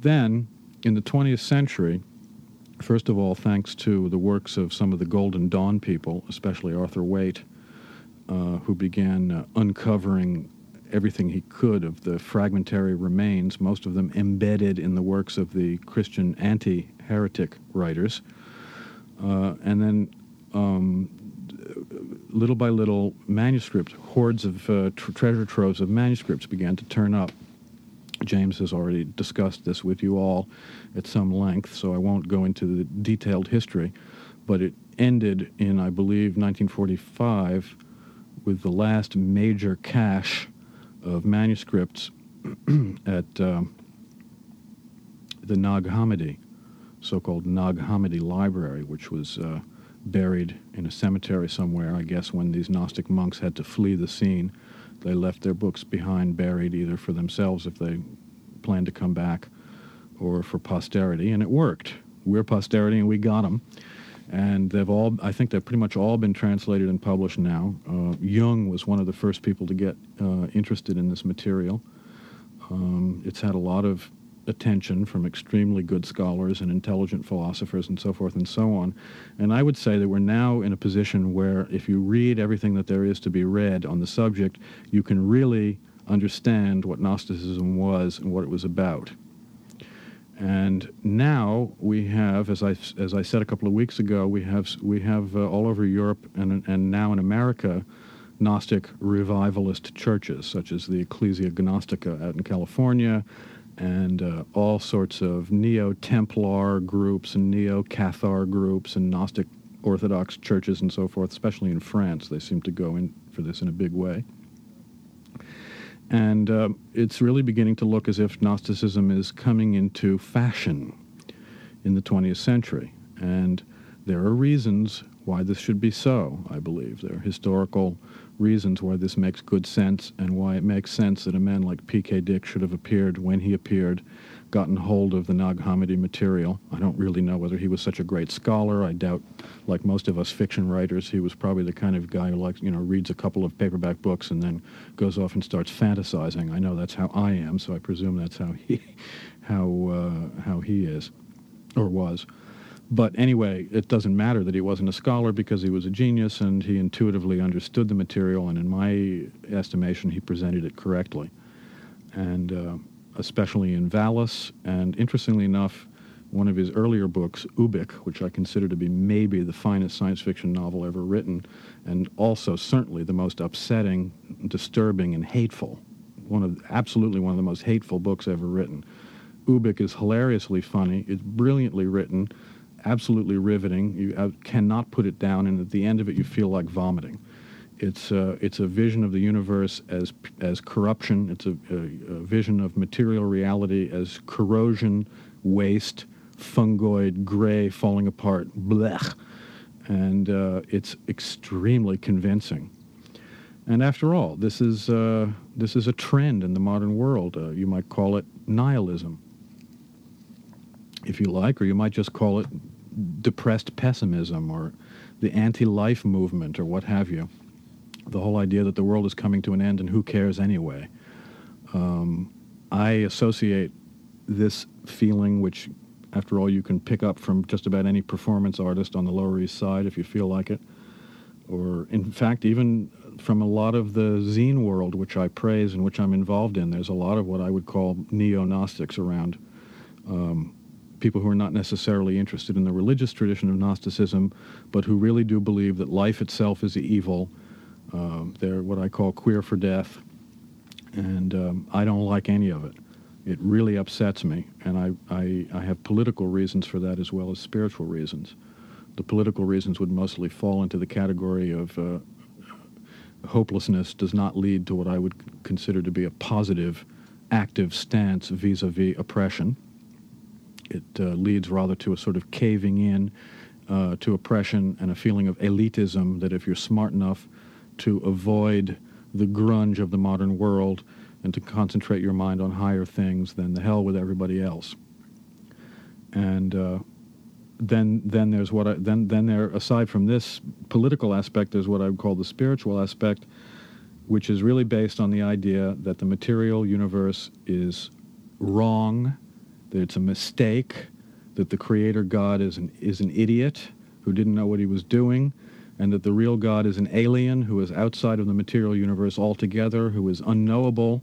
S1: Then, in the 20th century, first of all, thanks to the works of some of the Golden Dawn people, especially Arthur Waite, uh, who began uh, uncovering everything he could of the fragmentary remains, most of them embedded in the works of the Christian anti heretic writers. Uh, and then um, little by little, manuscripts, hordes of uh, tr- treasure troves of manuscripts began to turn up. James has already discussed this with you all at some length, so I won't go into the detailed history. But it ended in, I believe, 1945 with the last major cache of manuscripts at uh, the Nag Hammadi, so-called Nag Hammadi Library, which was uh, buried in a cemetery somewhere. I guess when these Gnostic monks had to flee the scene, they left their books behind, buried either for themselves if they planned to come back, or for posterity, and it worked. We're posterity, and we got them. And they've all, I think they've pretty much all been translated and published now. Uh, Jung was one of the first people to get uh, interested in this material. Um, it's had a lot of attention from extremely good scholars and intelligent philosophers and so forth and so on. And I would say that we're now in a position where if you read everything that there is to be read on the subject, you can really understand what Gnosticism was and what it was about. And now we have, as I, as I said a couple of weeks ago, we have, we have uh, all over Europe and, and now in America Gnostic revivalist churches, such as the Ecclesia Gnostica out in California, and uh, all sorts of Neo Templar groups and Neo Cathar groups and Gnostic Orthodox churches and so forth, especially in France. They seem to go in for this in a big way. And uh, it's really beginning to look as if Gnosticism is coming into fashion in the 20th century. And there are reasons why this should be so, I believe. There are historical reasons why this makes good sense and why it makes sense that a man like P.K. Dick should have appeared when he appeared, gotten hold of the Nag Hammadi material. I don't really know whether he was such a great scholar. I doubt, like most of us fiction writers, he was probably the kind of guy who likes, you know, reads a couple of paperback books and then goes off and starts fantasizing. I know that's how I am, so I presume that's how he, how, uh, how he is, or was. But anyway, it doesn't matter that he wasn't a scholar because he was a genius and he intuitively understood the material, and in my estimation, he presented it correctly. And uh, especially in Valis, and interestingly enough, one of his earlier books, Ubik, which I consider to be maybe the finest science fiction novel ever written, and also certainly the most upsetting, disturbing, and hateful. One of absolutely one of the most hateful books ever written. Ubik is hilariously funny. It's brilliantly written, absolutely riveting. You uh, cannot put it down, and at the end of it, you feel like vomiting. It's uh, it's a vision of the universe as as corruption. It's a, a, a vision of material reality as corrosion, waste, fungoid, gray, falling apart, blech. And uh, it's extremely convincing. And after all, this is, uh, this is a trend in the modern world. Uh, you might call it nihilism, if you like, or you might just call it depressed pessimism or the anti-life movement or what have you. The whole idea that the world is coming to an end and who cares anyway. Um, I associate this feeling, which, after all, you can pick up from just about any performance artist on the Lower East Side if you feel like it, or in fact, even from a lot of the zine world, which I praise and which I'm involved in. There's a lot of what I would call neo-Gnostics around. Um, people who are not necessarily interested in the religious tradition of Gnosticism, but who really do believe that life itself is evil. Um, they're what I call queer for death, and um, I don't like any of it. It really upsets me, and I, I, I have political reasons for that as well as spiritual reasons. The political reasons would mostly fall into the category of uh, hopelessness does not lead to what I would consider to be a positive, active stance vis-a-vis oppression. It uh, leads rather to a sort of caving in uh, to oppression and a feeling of elitism that if you're smart enough to avoid the grunge of the modern world and to concentrate your mind on higher things, then the hell with everybody else. And uh, then then there's what I, then then there aside from this political aspect there's what I would call the spiritual aspect which is really based on the idea that the material universe is wrong that it's a mistake that the creator God is an is an idiot who didn't know what he was doing and that the real God is an alien who is outside of the material universe altogether who is unknowable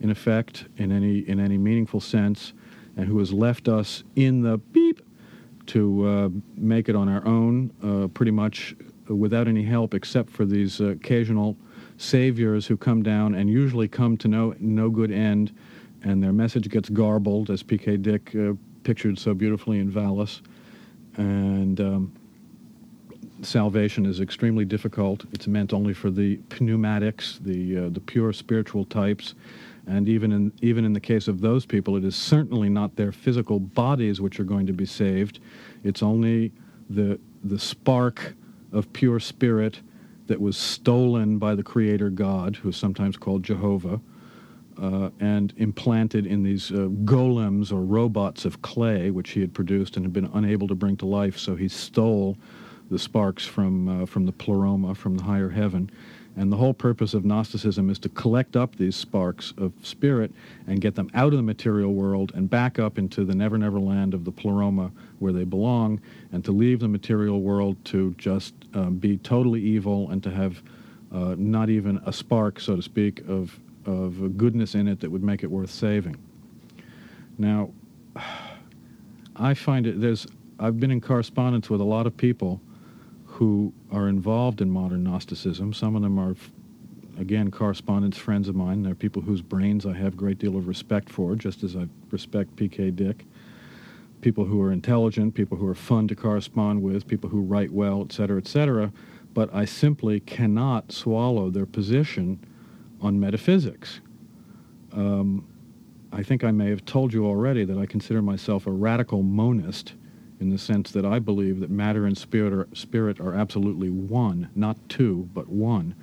S1: in effect in any in any meaningful sense and who has left us in the beep to uh, make it on our own, uh, pretty much without any help except for these occasional saviors who come down and usually come to no, no good end, and their message gets garbled, as P.K. Dick uh, pictured so beautifully in Valis. And um, salvation is extremely difficult. It's meant only for the pneumatics, the, uh, the pure spiritual types. And even in, even in the case of those people, it is certainly not their physical bodies which are going to be saved. It's only the, the spark of pure spirit that was stolen by the Creator God, who is sometimes called Jehovah, uh, and implanted in these uh, golems or robots of clay, which he had produced and had been unable to bring to life. So he stole the sparks from, uh, from the pleroma, from the higher heaven, and the whole purpose of Gnosticism is to collect up these sparks of spirit and get them out of the material world and back up into the never never land of the pleroma where they belong, and to leave the material world to just um, be totally evil and to have uh, not even a spark, so to speak, of, of goodness in it that would make it worth saving. Now, I find it, there's, I've been in correspondence with a lot of people who are involved in modern Gnosticism. Some of them are, again, correspondents, friends of mine. They're people whose brains I have a great deal of respect for, just as I respect P.K. Dick. People who are intelligent, people who are fun to correspond with, people who write well, etc., etc. But I simply cannot swallow their position on metaphysics. Um, I think I may have told you already that I consider myself a radical monist in the sense that I believe that matter and spirit are, spirit are absolutely one, not two, but one.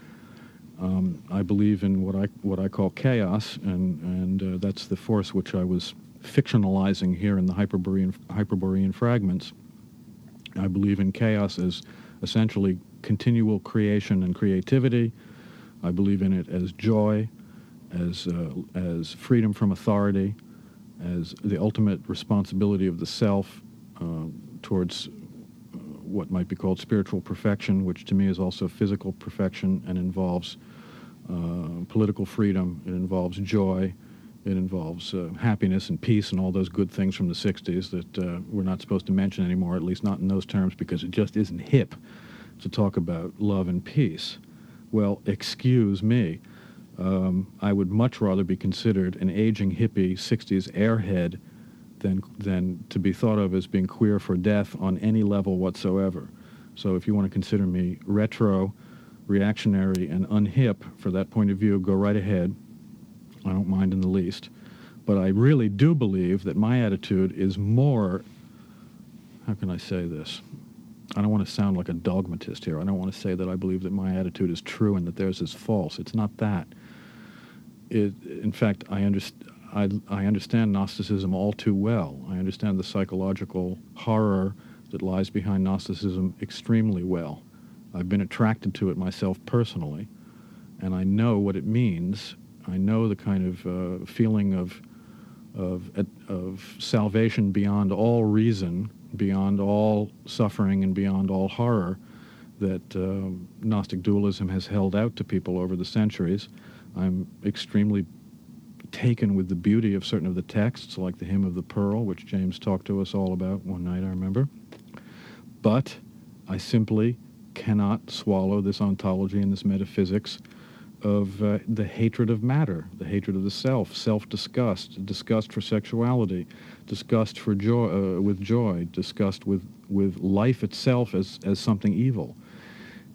S1: Um, I believe in what I what I call chaos, and and uh, that's the force which I was fictionalizing here in the Hyperborean Hyperborean fragments. I believe in chaos as essentially continual creation and creativity. I believe in it as joy, as uh, as freedom from authority, as the ultimate responsibility of the self, uh, towards uh, what might be called spiritual perfection, which to me is also physical perfection and involves uh, political freedom, it involves joy, it involves uh, happiness and peace and all those good things from the 60s that uh, we're not supposed to mention anymore, at least not in those terms, because it just isn't hip to talk about love and peace. Well, excuse me. Um, I would much rather be considered an aging hippie 60s airhead than than to be thought of as being queer for death on any level whatsoever. So if you want to consider me retro, reactionary, and unhip for that point of view, go right ahead. I don't mind in the least. But I really do believe that my attitude is more, how can I say this? I don't want to sound like a dogmatist here. I don't want to say that I believe that my attitude is true and that theirs is false. It's not that. It, in fact, I, underst- I, I understand Gnosticism all too well. I understand the psychological horror that lies behind Gnosticism extremely well. I've been attracted to it myself personally, and I know what it means. I know the kind of uh, feeling of, of, of salvation beyond all reason, beyond all suffering, and beyond all horror that uh, Gnostic dualism has held out to people over the centuries. I'm extremely taken with the beauty of certain of the texts, like the Hymn of the Pearl, which James talked to us all about one night, I remember. But I simply cannot swallow this ontology and this metaphysics of uh, the hatred of matter, the hatred of the self, self-disgust, disgust for sexuality, disgust for joy, uh, with joy, disgust with, with life itself as, as something evil.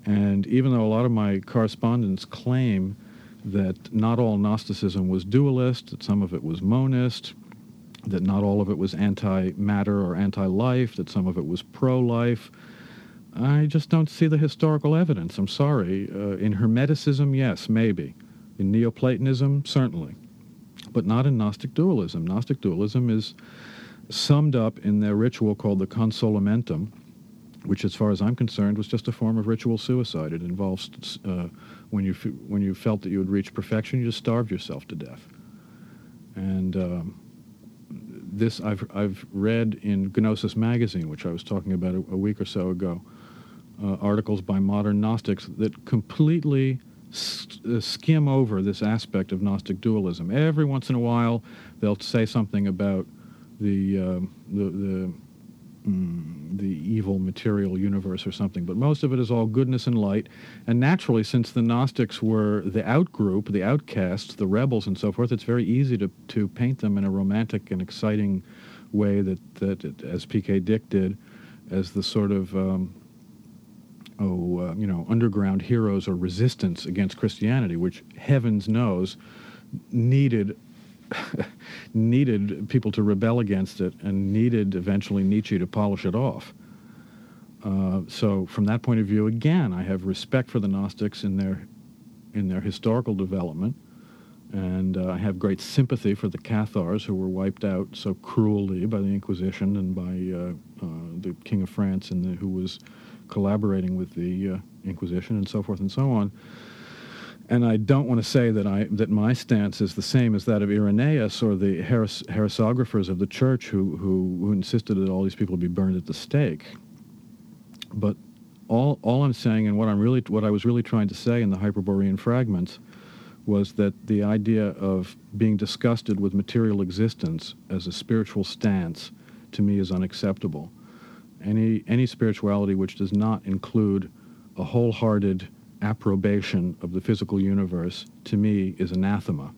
S1: And even though a lot of my correspondents claim that not all Gnosticism was dualist, that some of it was monist, that not all of it was anti-matter or anti-life, that some of it was pro-life. I just don't see the historical evidence. I'm sorry. Uh, in Hermeticism, yes, maybe. In Neoplatonism, certainly. But not in Gnostic dualism. Gnostic dualism is summed up in their ritual called the consolamentum, which, as far as I'm concerned, was just a form of ritual suicide. It involves uh, when you when you felt that you had reached perfection, you just starved yourself to death. And um, this I've, I've read in Gnosis magazine, which I was talking about a, a week or so ago, uh, articles by modern Gnostics that completely uh, skim over this aspect of Gnostic dualism. Every once in a while, they'll say something about the, uh, the, the mm, the evil material universe or something. But most of it is all goodness and light. And naturally, since the Gnostics were the outgroup, the outcasts, the rebels, and so forth, it's very easy to, to paint them in a romantic and exciting way that, that as P.K. Dick did, as the sort of um, oh, uh, you know, underground heroes or resistance against Christianity, which heavens knows needed needed people to rebel against it and needed eventually Nietzsche to polish it off. Uh, so from that point of view, again, I have respect for the Gnostics in their in their historical development, and uh, I have great sympathy for the Cathars who were wiped out so cruelly by the Inquisition and by uh, uh the King of France, and the, who was collaborating with the uh, Inquisition and so forth and so on and I don't want to say that I that my stance is the same as that of Irenaeus or the heres- heresographers of the church who, who, who insisted that all these people be burned at the stake. But all all I'm saying and what I'm really what I was really trying to say in the Hyperborean fragments was that the idea of being disgusted with material existence as a spiritual stance to me is unacceptable. Any any spirituality which does not include a wholehearted approbation of the physical universe, to me, is anathema.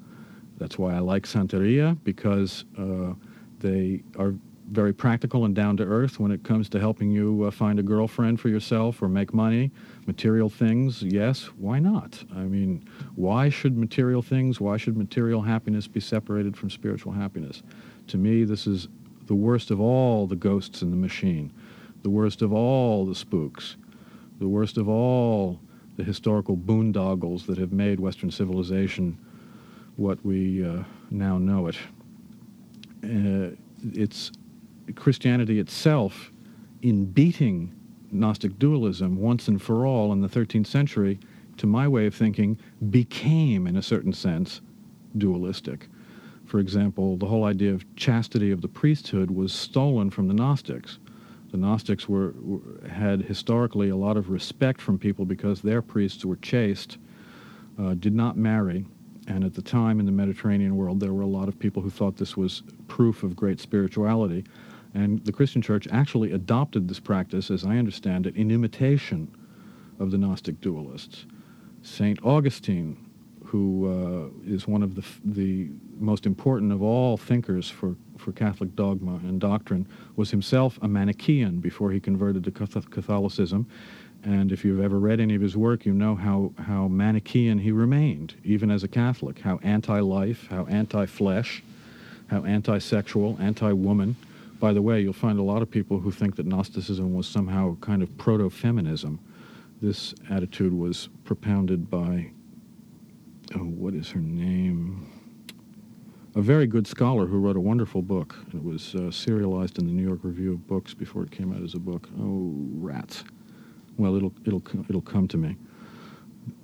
S1: That's why I like Santeria, because uh, they are very practical and down to earth when it comes to helping you uh, find a girlfriend for yourself or make money. Material things, yes, why not? I mean, why should material things, why should material happiness be separated from spiritual happiness? To me, this is the worst of all the ghosts in the machine, the worst of all the spooks, the worst of all the historical boondoggles that have made Western civilization what we uh, now know it. Uh, it's Christianity itself, in beating Gnostic dualism once and for all in the 13th century, to my way of thinking, became, in a certain sense, dualistic. For example, the whole idea of chastity of the priesthood was stolen from the Gnostics the Gnostics were, were, had historically a lot of respect from people because their priests were chaste, uh, did not marry, and at the time in the Mediterranean world there were a lot of people who thought this was proof of great spirituality, and the Christian Church actually adopted this practice, as I understand it, in imitation of the Gnostic dualists. Saint Augustine, who uh, is one of the, the most important of all thinkers for for Catholic dogma and doctrine, was himself a Manichaean before he converted to Catholicism. And if you've ever read any of his work, you know how, how Manichaean he remained, even as a Catholic, how anti life, how anti flesh, how anti sexual, anti woman. By the way, you'll find a lot of people who think that Gnosticism was somehow kind of proto feminism. This attitude was propounded by, oh, what is her name? A very good scholar who wrote a wonderful book. It was uh, serialized in the New York Review of Books before it came out as a book. Oh, rats. Well, it'll, it'll, it'll come to me.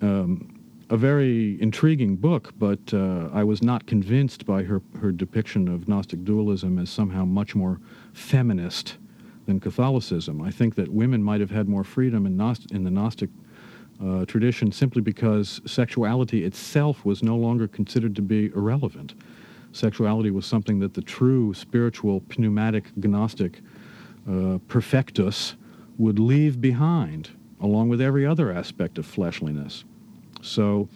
S1: Um, a very intriguing book, but uh, I was not convinced by her, her depiction of Gnostic dualism as somehow much more feminist than Catholicism. I think that women might have had more freedom in, Gnost- in the Gnostic uh, tradition simply because sexuality itself was no longer considered to be irrelevant. Sexuality was something that the true spiritual pneumatic Gnostic uh, perfectus would leave behind, along with every other aspect of fleshliness. So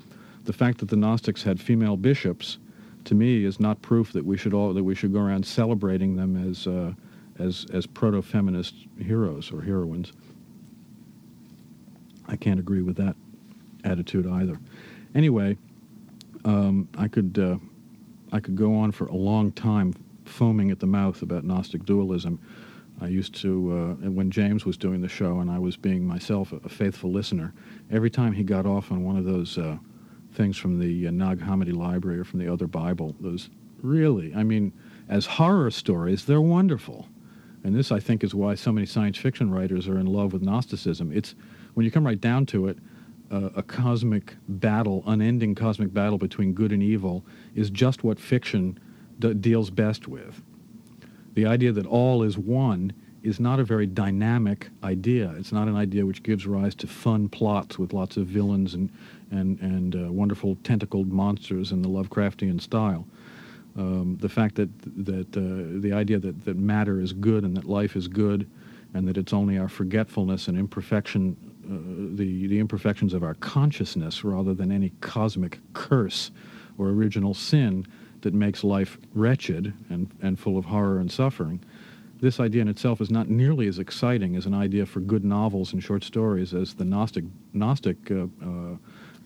S1: the fact that the Gnostics had female bishops, to me, is not proof that we should all that we should go around celebrating them as uh, as as proto-feminist heroes or heroines. I can't agree with that attitude either. Anyway, um, I could uh, I could go on for a long time foaming at the mouth about Gnostic dualism. I used to, uh, when James was doing the show and I was being myself a, faithful listener, every time he got off on one of those uh, things from the uh, Nag Hammadi Library or from the other Bible, those really, I mean, as horror stories, they're wonderful. And this, I think, is why so many science fiction writers are in love with Gnosticism. It's, when you come right down to it, uh, a cosmic battle, unending cosmic battle between good and evil, is just what fiction d- deals best with. The idea that all is one is not a very dynamic idea. It's not an idea which gives rise to fun plots with lots of villains and, and, and uh, wonderful tentacled monsters in the Lovecraftian style. Um, the fact that, that uh, the idea that, that matter is good and that life is good and that it's only our forgetfulness and imperfection, the, the imperfections of our consciousness rather than any cosmic curse or original sin that makes life wretched and, and full of horror and suffering. This idea in itself is not nearly as exciting as an idea for good novels and short stories as the Gnostic, Gnostic uh, uh,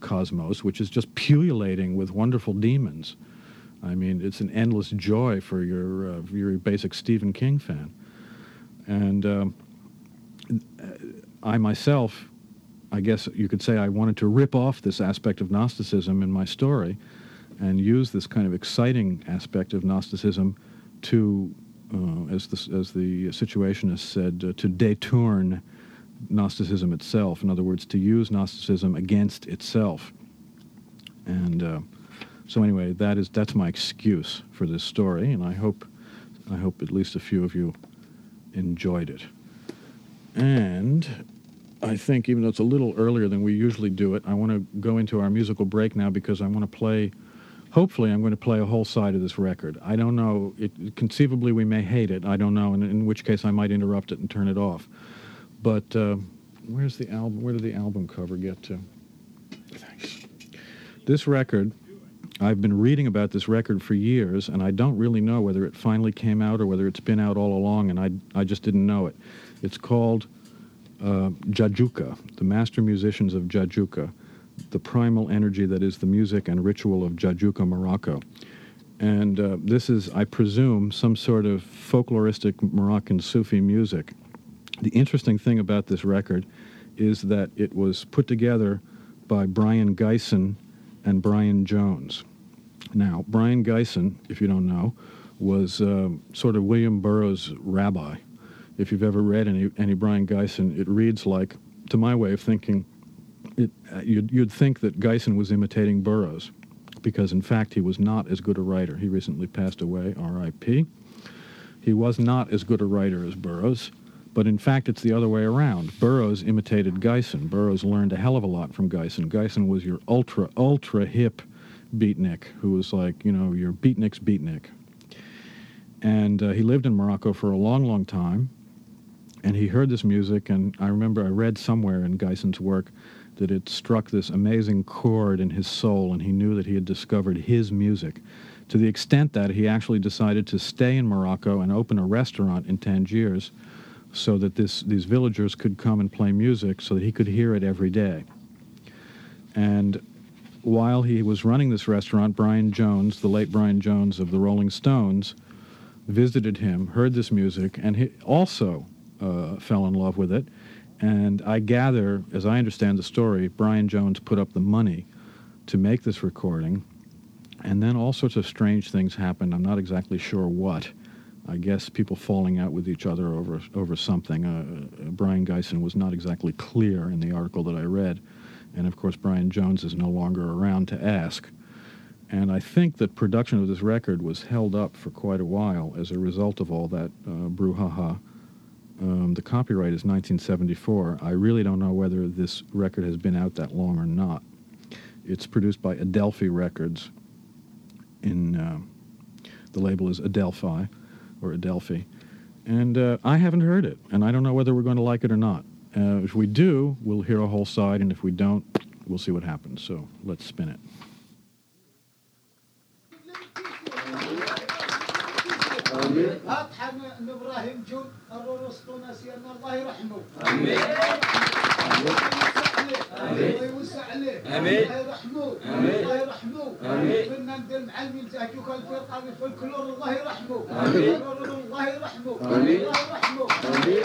S1: cosmos, which is just pullulating with wonderful demons. I mean, it's an endless joy for your, uh, your basic Stephen King fan. And um, I myself, I guess you could say I wanted to rip off this aspect of Gnosticism in my story and use this kind of exciting aspect of Gnosticism to, uh, as, the, as the situationist said, uh, to detourn Gnosticism itself. In other words, to use Gnosticism against itself. And uh, so, anyway, that is that's my excuse for this story, and I hope I hope at least a few of you enjoyed it. And I think, even though it's a little earlier than we usually do it, I want to go into our musical break now because I want to play hopefully I'm going to play a whole side of this record. I don't know. It, conceivably, we may hate it. I don't know, in, in which case I might interrupt it and turn it off. But uh, where's the album? Where did the album cover get to? Thanks. This record, I've been reading about this record for years, and I don't really know whether it finally came out or whether it's been out all along, and I, I just didn't know it. It's called uh, Jajuka, the Master Musicians of Jajuka the primal energy that is the music and ritual of Jajuka, Morocco. And uh, this is, I presume, some sort of folkloristic Moroccan Sufi music. The interesting thing about this record is that it was put together by Brion Gysin and Brian Jones. Now, Brion Gysin, if you don't know, was uh, sort of William Burroughs' rabbi. If you've ever read any, any Brion Gysin, it reads like, to my way of thinking, it, uh, you'd, you'd think that Gysin was imitating Burroughs, because in fact he was not as good a writer. He recently passed away, R.I.P. He was not as good a writer as Burroughs, but in fact it's the other way around. Burroughs imitated Gysin. Burroughs learned a hell of a lot from Gysin. Gysin was your ultra, ultra hip beatnik, who was like, you know, your beatnik's beatnik. And uh, he lived in Morocco for a long, long time. And he heard this music, and I remember I read somewhere in Gysin's work that it struck this amazing chord in his soul, and he knew that he had discovered his music. to the extent that he actually decided to stay in Morocco and open a restaurant in Tangiers so that this, these villagers could come and play music so that he could hear it every day. And while he was running this restaurant, Brian Jones, the late Brian Jones of the Rolling Stones, visited him, heard this music, and he also uh, fell in love with it. And I gather, as I understand the story, Brian Jones put up the money to make this recording. And then all sorts of strange things happened. I'm not exactly sure what. I guess people falling out with each other over over something. Uh, Brion Gysin was not exactly clear in the article that I read, and of course Brian Jones is no longer around to ask. And I think that production of this record was held up for quite a while as a result of all that uh, brouhaha. Um, the copyright is 1974. I really don't know whether this record has been out that long or not. It's produced by Adelphi Records. In uh, the label is Adelphi or Adelphi, and uh, I haven't heard it, and I don't know whether we're going to like it or not. Uh, if we do, we'll hear a whole side, and if we don't, we'll see what happens. So let's spin it. أطحن بن إبراهيم جون الرؤوس ناسينا الله يرحمه. آمين. الله يوسع عليه. آمين. الله يرحمه. آمين. الله يرحمه. آمين. كنا ندير مع المنتهج وكان الفرقة الفلكلور الله يرحمه. آمين. الله يرحمه. آمين. الله يرحمه. آمين.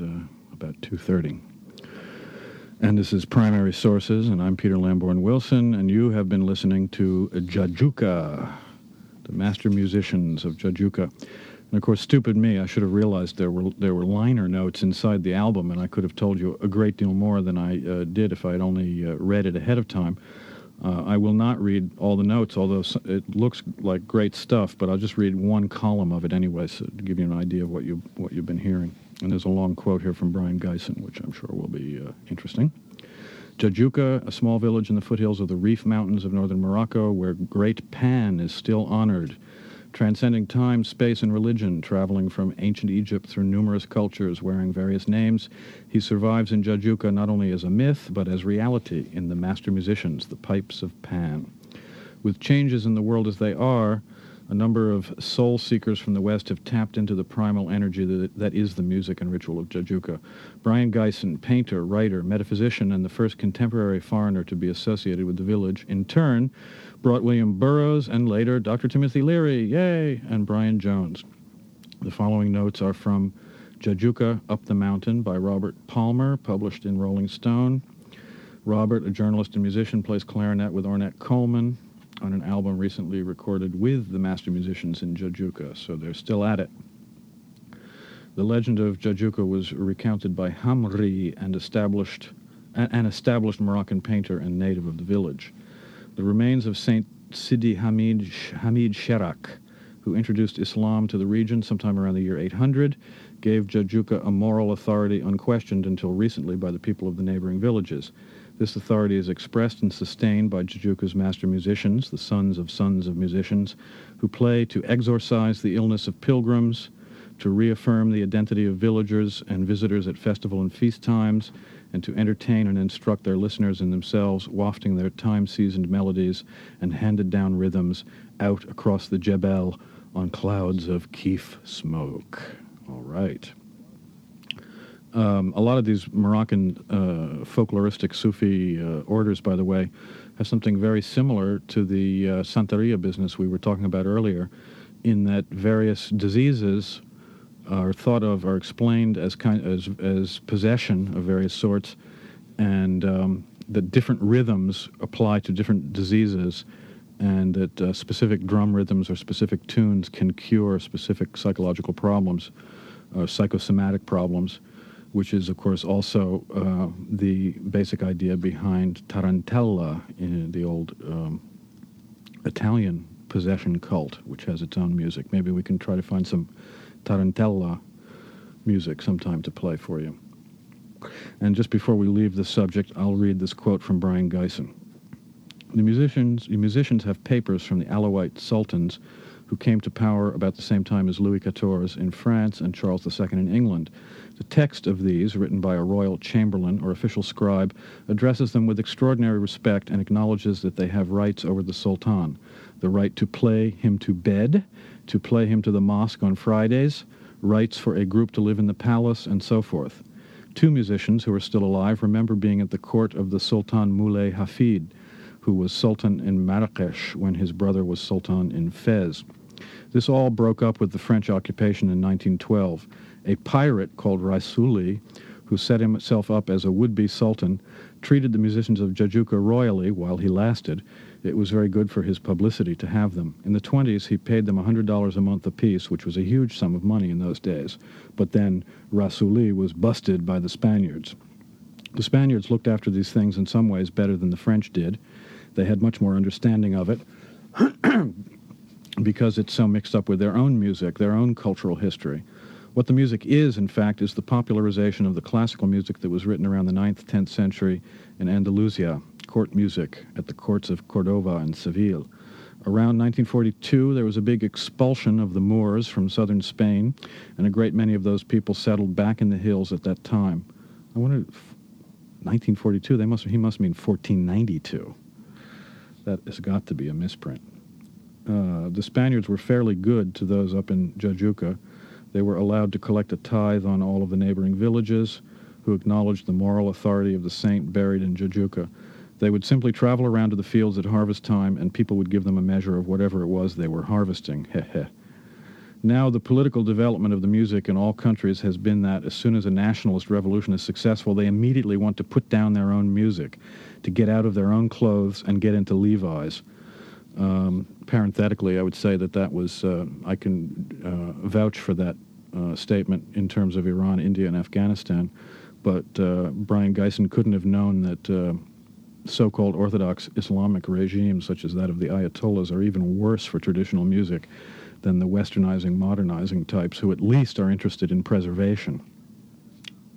S1: Uh, about 2.30. And this is Primary Sources, and I'm Peter Lamborn Wilson, and you have been listening to Jajuka, the master musicians of Jajuka. And of course, stupid me, I should have realized there were there were liner notes inside the album, and I could have told you a great deal more than I uh, did if I had only uh, read it ahead of time. Uh, I will not read all the notes, although it looks like great stuff. But I'll just read one column of it anyway, so to give you an idea of what you what you've been hearing. And there's a long quote here from Brion Gysin, which I'm sure will be uh, interesting. Jajuka, a small village in the foothills of the Rif Mountains of northern Morocco, where great Pan is still honored transcending time, space, and religion, traveling from ancient Egypt through numerous cultures, wearing various names. He survives in Jajuka not only as a myth, but as reality in the master musicians, the pipes of Pan. With changes in the world as they are, a number of soul seekers from the West have tapped into the primal energy that, that is the music and ritual of Jajuka. Brion Gysin, painter, writer, metaphysician, and the first contemporary foreigner to be associated with the village, in turn, brought William Burroughs and later Dr. Timothy Leary, yay, and Brian Jones. The following notes are from Jajuka Up the Mountain by Robert Palmer, published in Rolling Stone. Robert, a journalist and musician, plays clarinet with Ornette Coleman on an album recently recorded with the master musicians in Jajuka, so they're still at it. The legend of Jajuka was recounted by Hamri, and established, an established Moroccan painter and native of the village. The remains of Saint Sidi Hamid, Hamid Sherak, who introduced Islam to the region sometime around the year 800, gave Jajuka a moral authority unquestioned until recently by the people of the neighboring villages. This authority is expressed and sustained by Jajuka's master musicians, the sons of sons of musicians, who play to exorcise the illness of pilgrims, to reaffirm the identity of villagers and visitors at festival and feast times, and to entertain and instruct their listeners and themselves, wafting their time seasoned melodies and handed down rhythms out across the Jebel on clouds of keef smoke. All right. Um, a lot of these Moroccan uh, folkloristic Sufi uh, orders, by the way, have something very similar to the uh, Santeria business we were talking about earlier, in that various diseases are thought of are explained as kind as as possession of various sorts, and um, that different rhythms apply to different diseases, and that uh, specific drum rhythms or specific tunes can cure specific psychological problems, uh, psychosomatic problems, which is of course also uh, the basic idea behind tarantella in the old um, Italian possession cult, which has its own music. Maybe we can try to find some tarantella music sometime to play for you. And just before we leave the subject, I'll read this quote from Brion Gysin. The musicians, the musicians have papers from the Alawite sultans who came to power about the same time as Louis XIV in France and Charles II in England. The text of these, written by a royal chamberlain or official scribe, addresses them with extraordinary respect and acknowledges that they have rights over the sultan the right to play him to bed, to play him to the mosque on Fridays, rights for a group to live in the palace, and so forth. Two musicians who are still alive remember being at the court of the Sultan Moulay Hafid, who was sultan in Marrakesh when his brother was sultan in Fez. This all broke up with the French occupation in 1912. A pirate called Raisuli, who set himself up as a would-be sultan, treated the musicians of Jajuka royally while he lasted, it was very good for his publicity to have them. In the 20s, he paid them $100 a month apiece, which was a huge sum of money in those days. But then Raisuli was busted by the Spaniards. The Spaniards looked after these things in some ways better than the French did. They had much more understanding of it because it's so mixed up with their own music, their own cultural history. What the music is, in fact, is the popularization of the classical music that was written around the 9th, 10th century in Andalusia, court music at the courts of Cordova and Seville. Around 1942, there was a big expulsion of the Moors from southern Spain, and a great many of those people settled back in the hills at that time. I wonder, 1942, they must, he must mean 1492. That has got to be a misprint. Uh, the Spaniards were fairly good to those up in Jajuka. They were allowed to collect a tithe on all of the neighboring villages, who acknowledged the moral authority of the saint buried in Jajuka. They would simply travel around to the fields at harvest time, and people would give them a measure of whatever it was they were harvesting. Now, the political development of the music in all countries has been that as soon as a nationalist revolution is successful, they immediately want to put down their own music, to get out of their own clothes and get into Levi's. Um, parenthetically, I would say that that was, uh, I can uh, vouch for that uh, statement in terms of Iran, India, and Afghanistan. But uh, Brion Gysin couldn't have known that uh, so called Orthodox Islamic regimes, such as that of the Ayatollahs, are even worse for traditional music than the westernizing, modernizing types who at least are interested in preservation.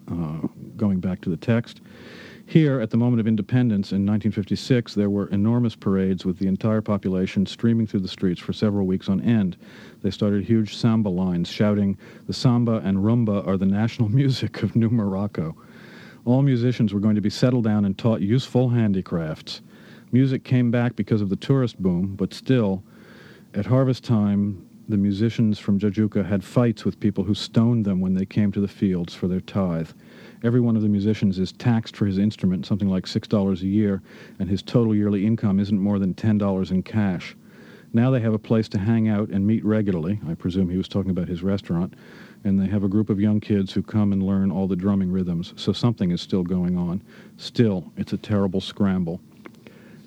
S1: Uh, going back to the text, here, at the moment of independence in 1956, there were enormous parades with the entire population streaming through the streets for several weeks on end. They started huge samba lines shouting, The samba and rumba are the national music of New Morocco. All musicians were going to be settled down and taught useful handicrafts. Music came back because of the tourist boom, but still, at harvest time, the musicians from Jajuka had fights with people who stoned them when they came to the fields for their tithe. Every one of the musicians is taxed for his instrument, something like $6 a year, and his total yearly income isn't more than $10 in cash. Now they have a place to hang out and meet regularly. I presume he was talking about his restaurant. And they have a group of young kids who come and learn all the drumming rhythms. So something is still going on. Still, it's a terrible scramble.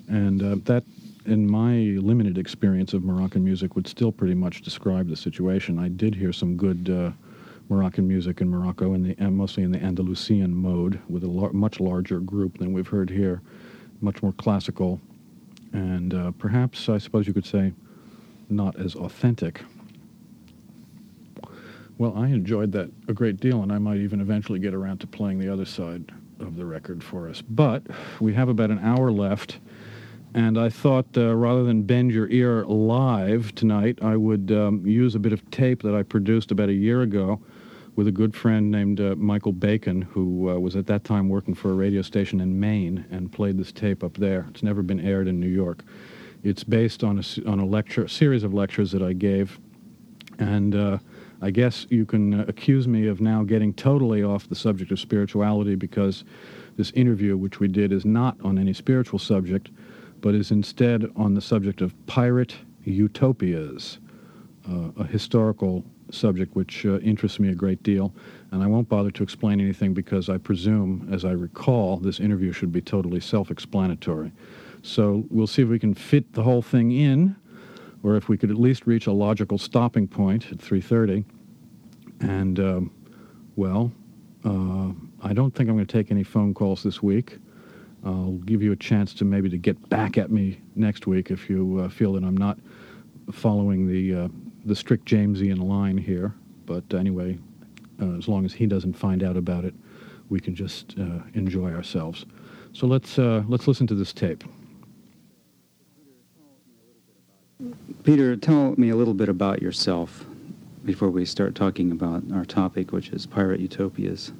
S1: And uh, that in my limited experience of Moroccan music, would still pretty much describe the situation. I did hear some good uh, Moroccan music in Morocco, in the, and mostly in the Andalusian mode, with a lar- much larger group than we've heard here, much more classical, and uh, perhaps, I suppose you could say, not as authentic. Well, I enjoyed that a great deal, and I might even eventually get around to playing the other side of the record for us. But we have about an hour left and I thought uh, rather than bend your ear live tonight, I would um, use a bit of tape that I produced about a year ago with a good friend named uh, Michael Bacon, who uh, was at that time working for a radio station in Maine and played this tape up there. It's never been aired in New York. It's based on a, on a lecture, a series of lectures that I gave, and uh, I guess you can uh, accuse me of now getting totally off the subject of spirituality because this interview, which we did, is not on any spiritual subject but is instead on the subject of pirate utopias, uh, a historical subject which uh, interests me a great deal. And I won't bother to explain anything because I presume, as I recall, this interview should be totally self explanatory. So we'll see if we can fit the whole thing in, or if we could at least reach a logical stopping point at 3.30. And, um, well, uh, I don't think I'm going to take any phone calls this week. I'll give you a chance to maybe to get back at me next week if you uh, feel that I'm not following the uh, the strict Jamesian line here. But anyway, uh, as long as he doesn't find out about it, we can just uh, enjoy ourselves. So let's uh, let's listen to this tape.
S5: Peter, tell me a little bit about yourself before we start talking about our topic, which is pirate utopias.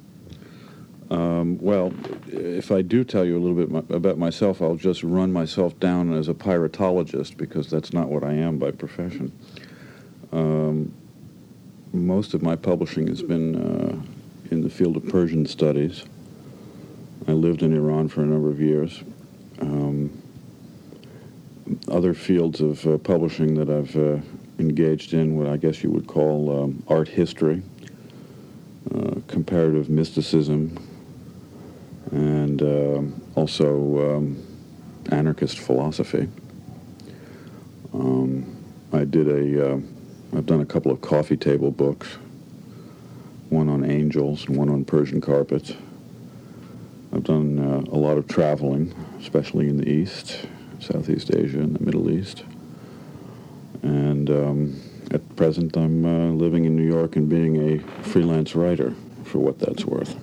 S6: Um, well, if I do tell you a little bit about myself, I'll just run myself down as a piratologist because that's not what I am by profession. Um, most of my publishing has been uh, in the field of Persian studies. I lived in Iran for a number of years. Um, other fields of uh, publishing that I've uh, engaged in, what I guess you would call um, art history, uh, comparative mysticism, and uh, also um, anarchist philosophy. Um, I did a, uh, I've done a couple of coffee table books, one on angels and one on Persian carpets. I've done uh, a lot of traveling, especially in the East, Southeast Asia, and the Middle East. And um, at present, I'm uh, living in New York and being a freelance writer, for what that's worth.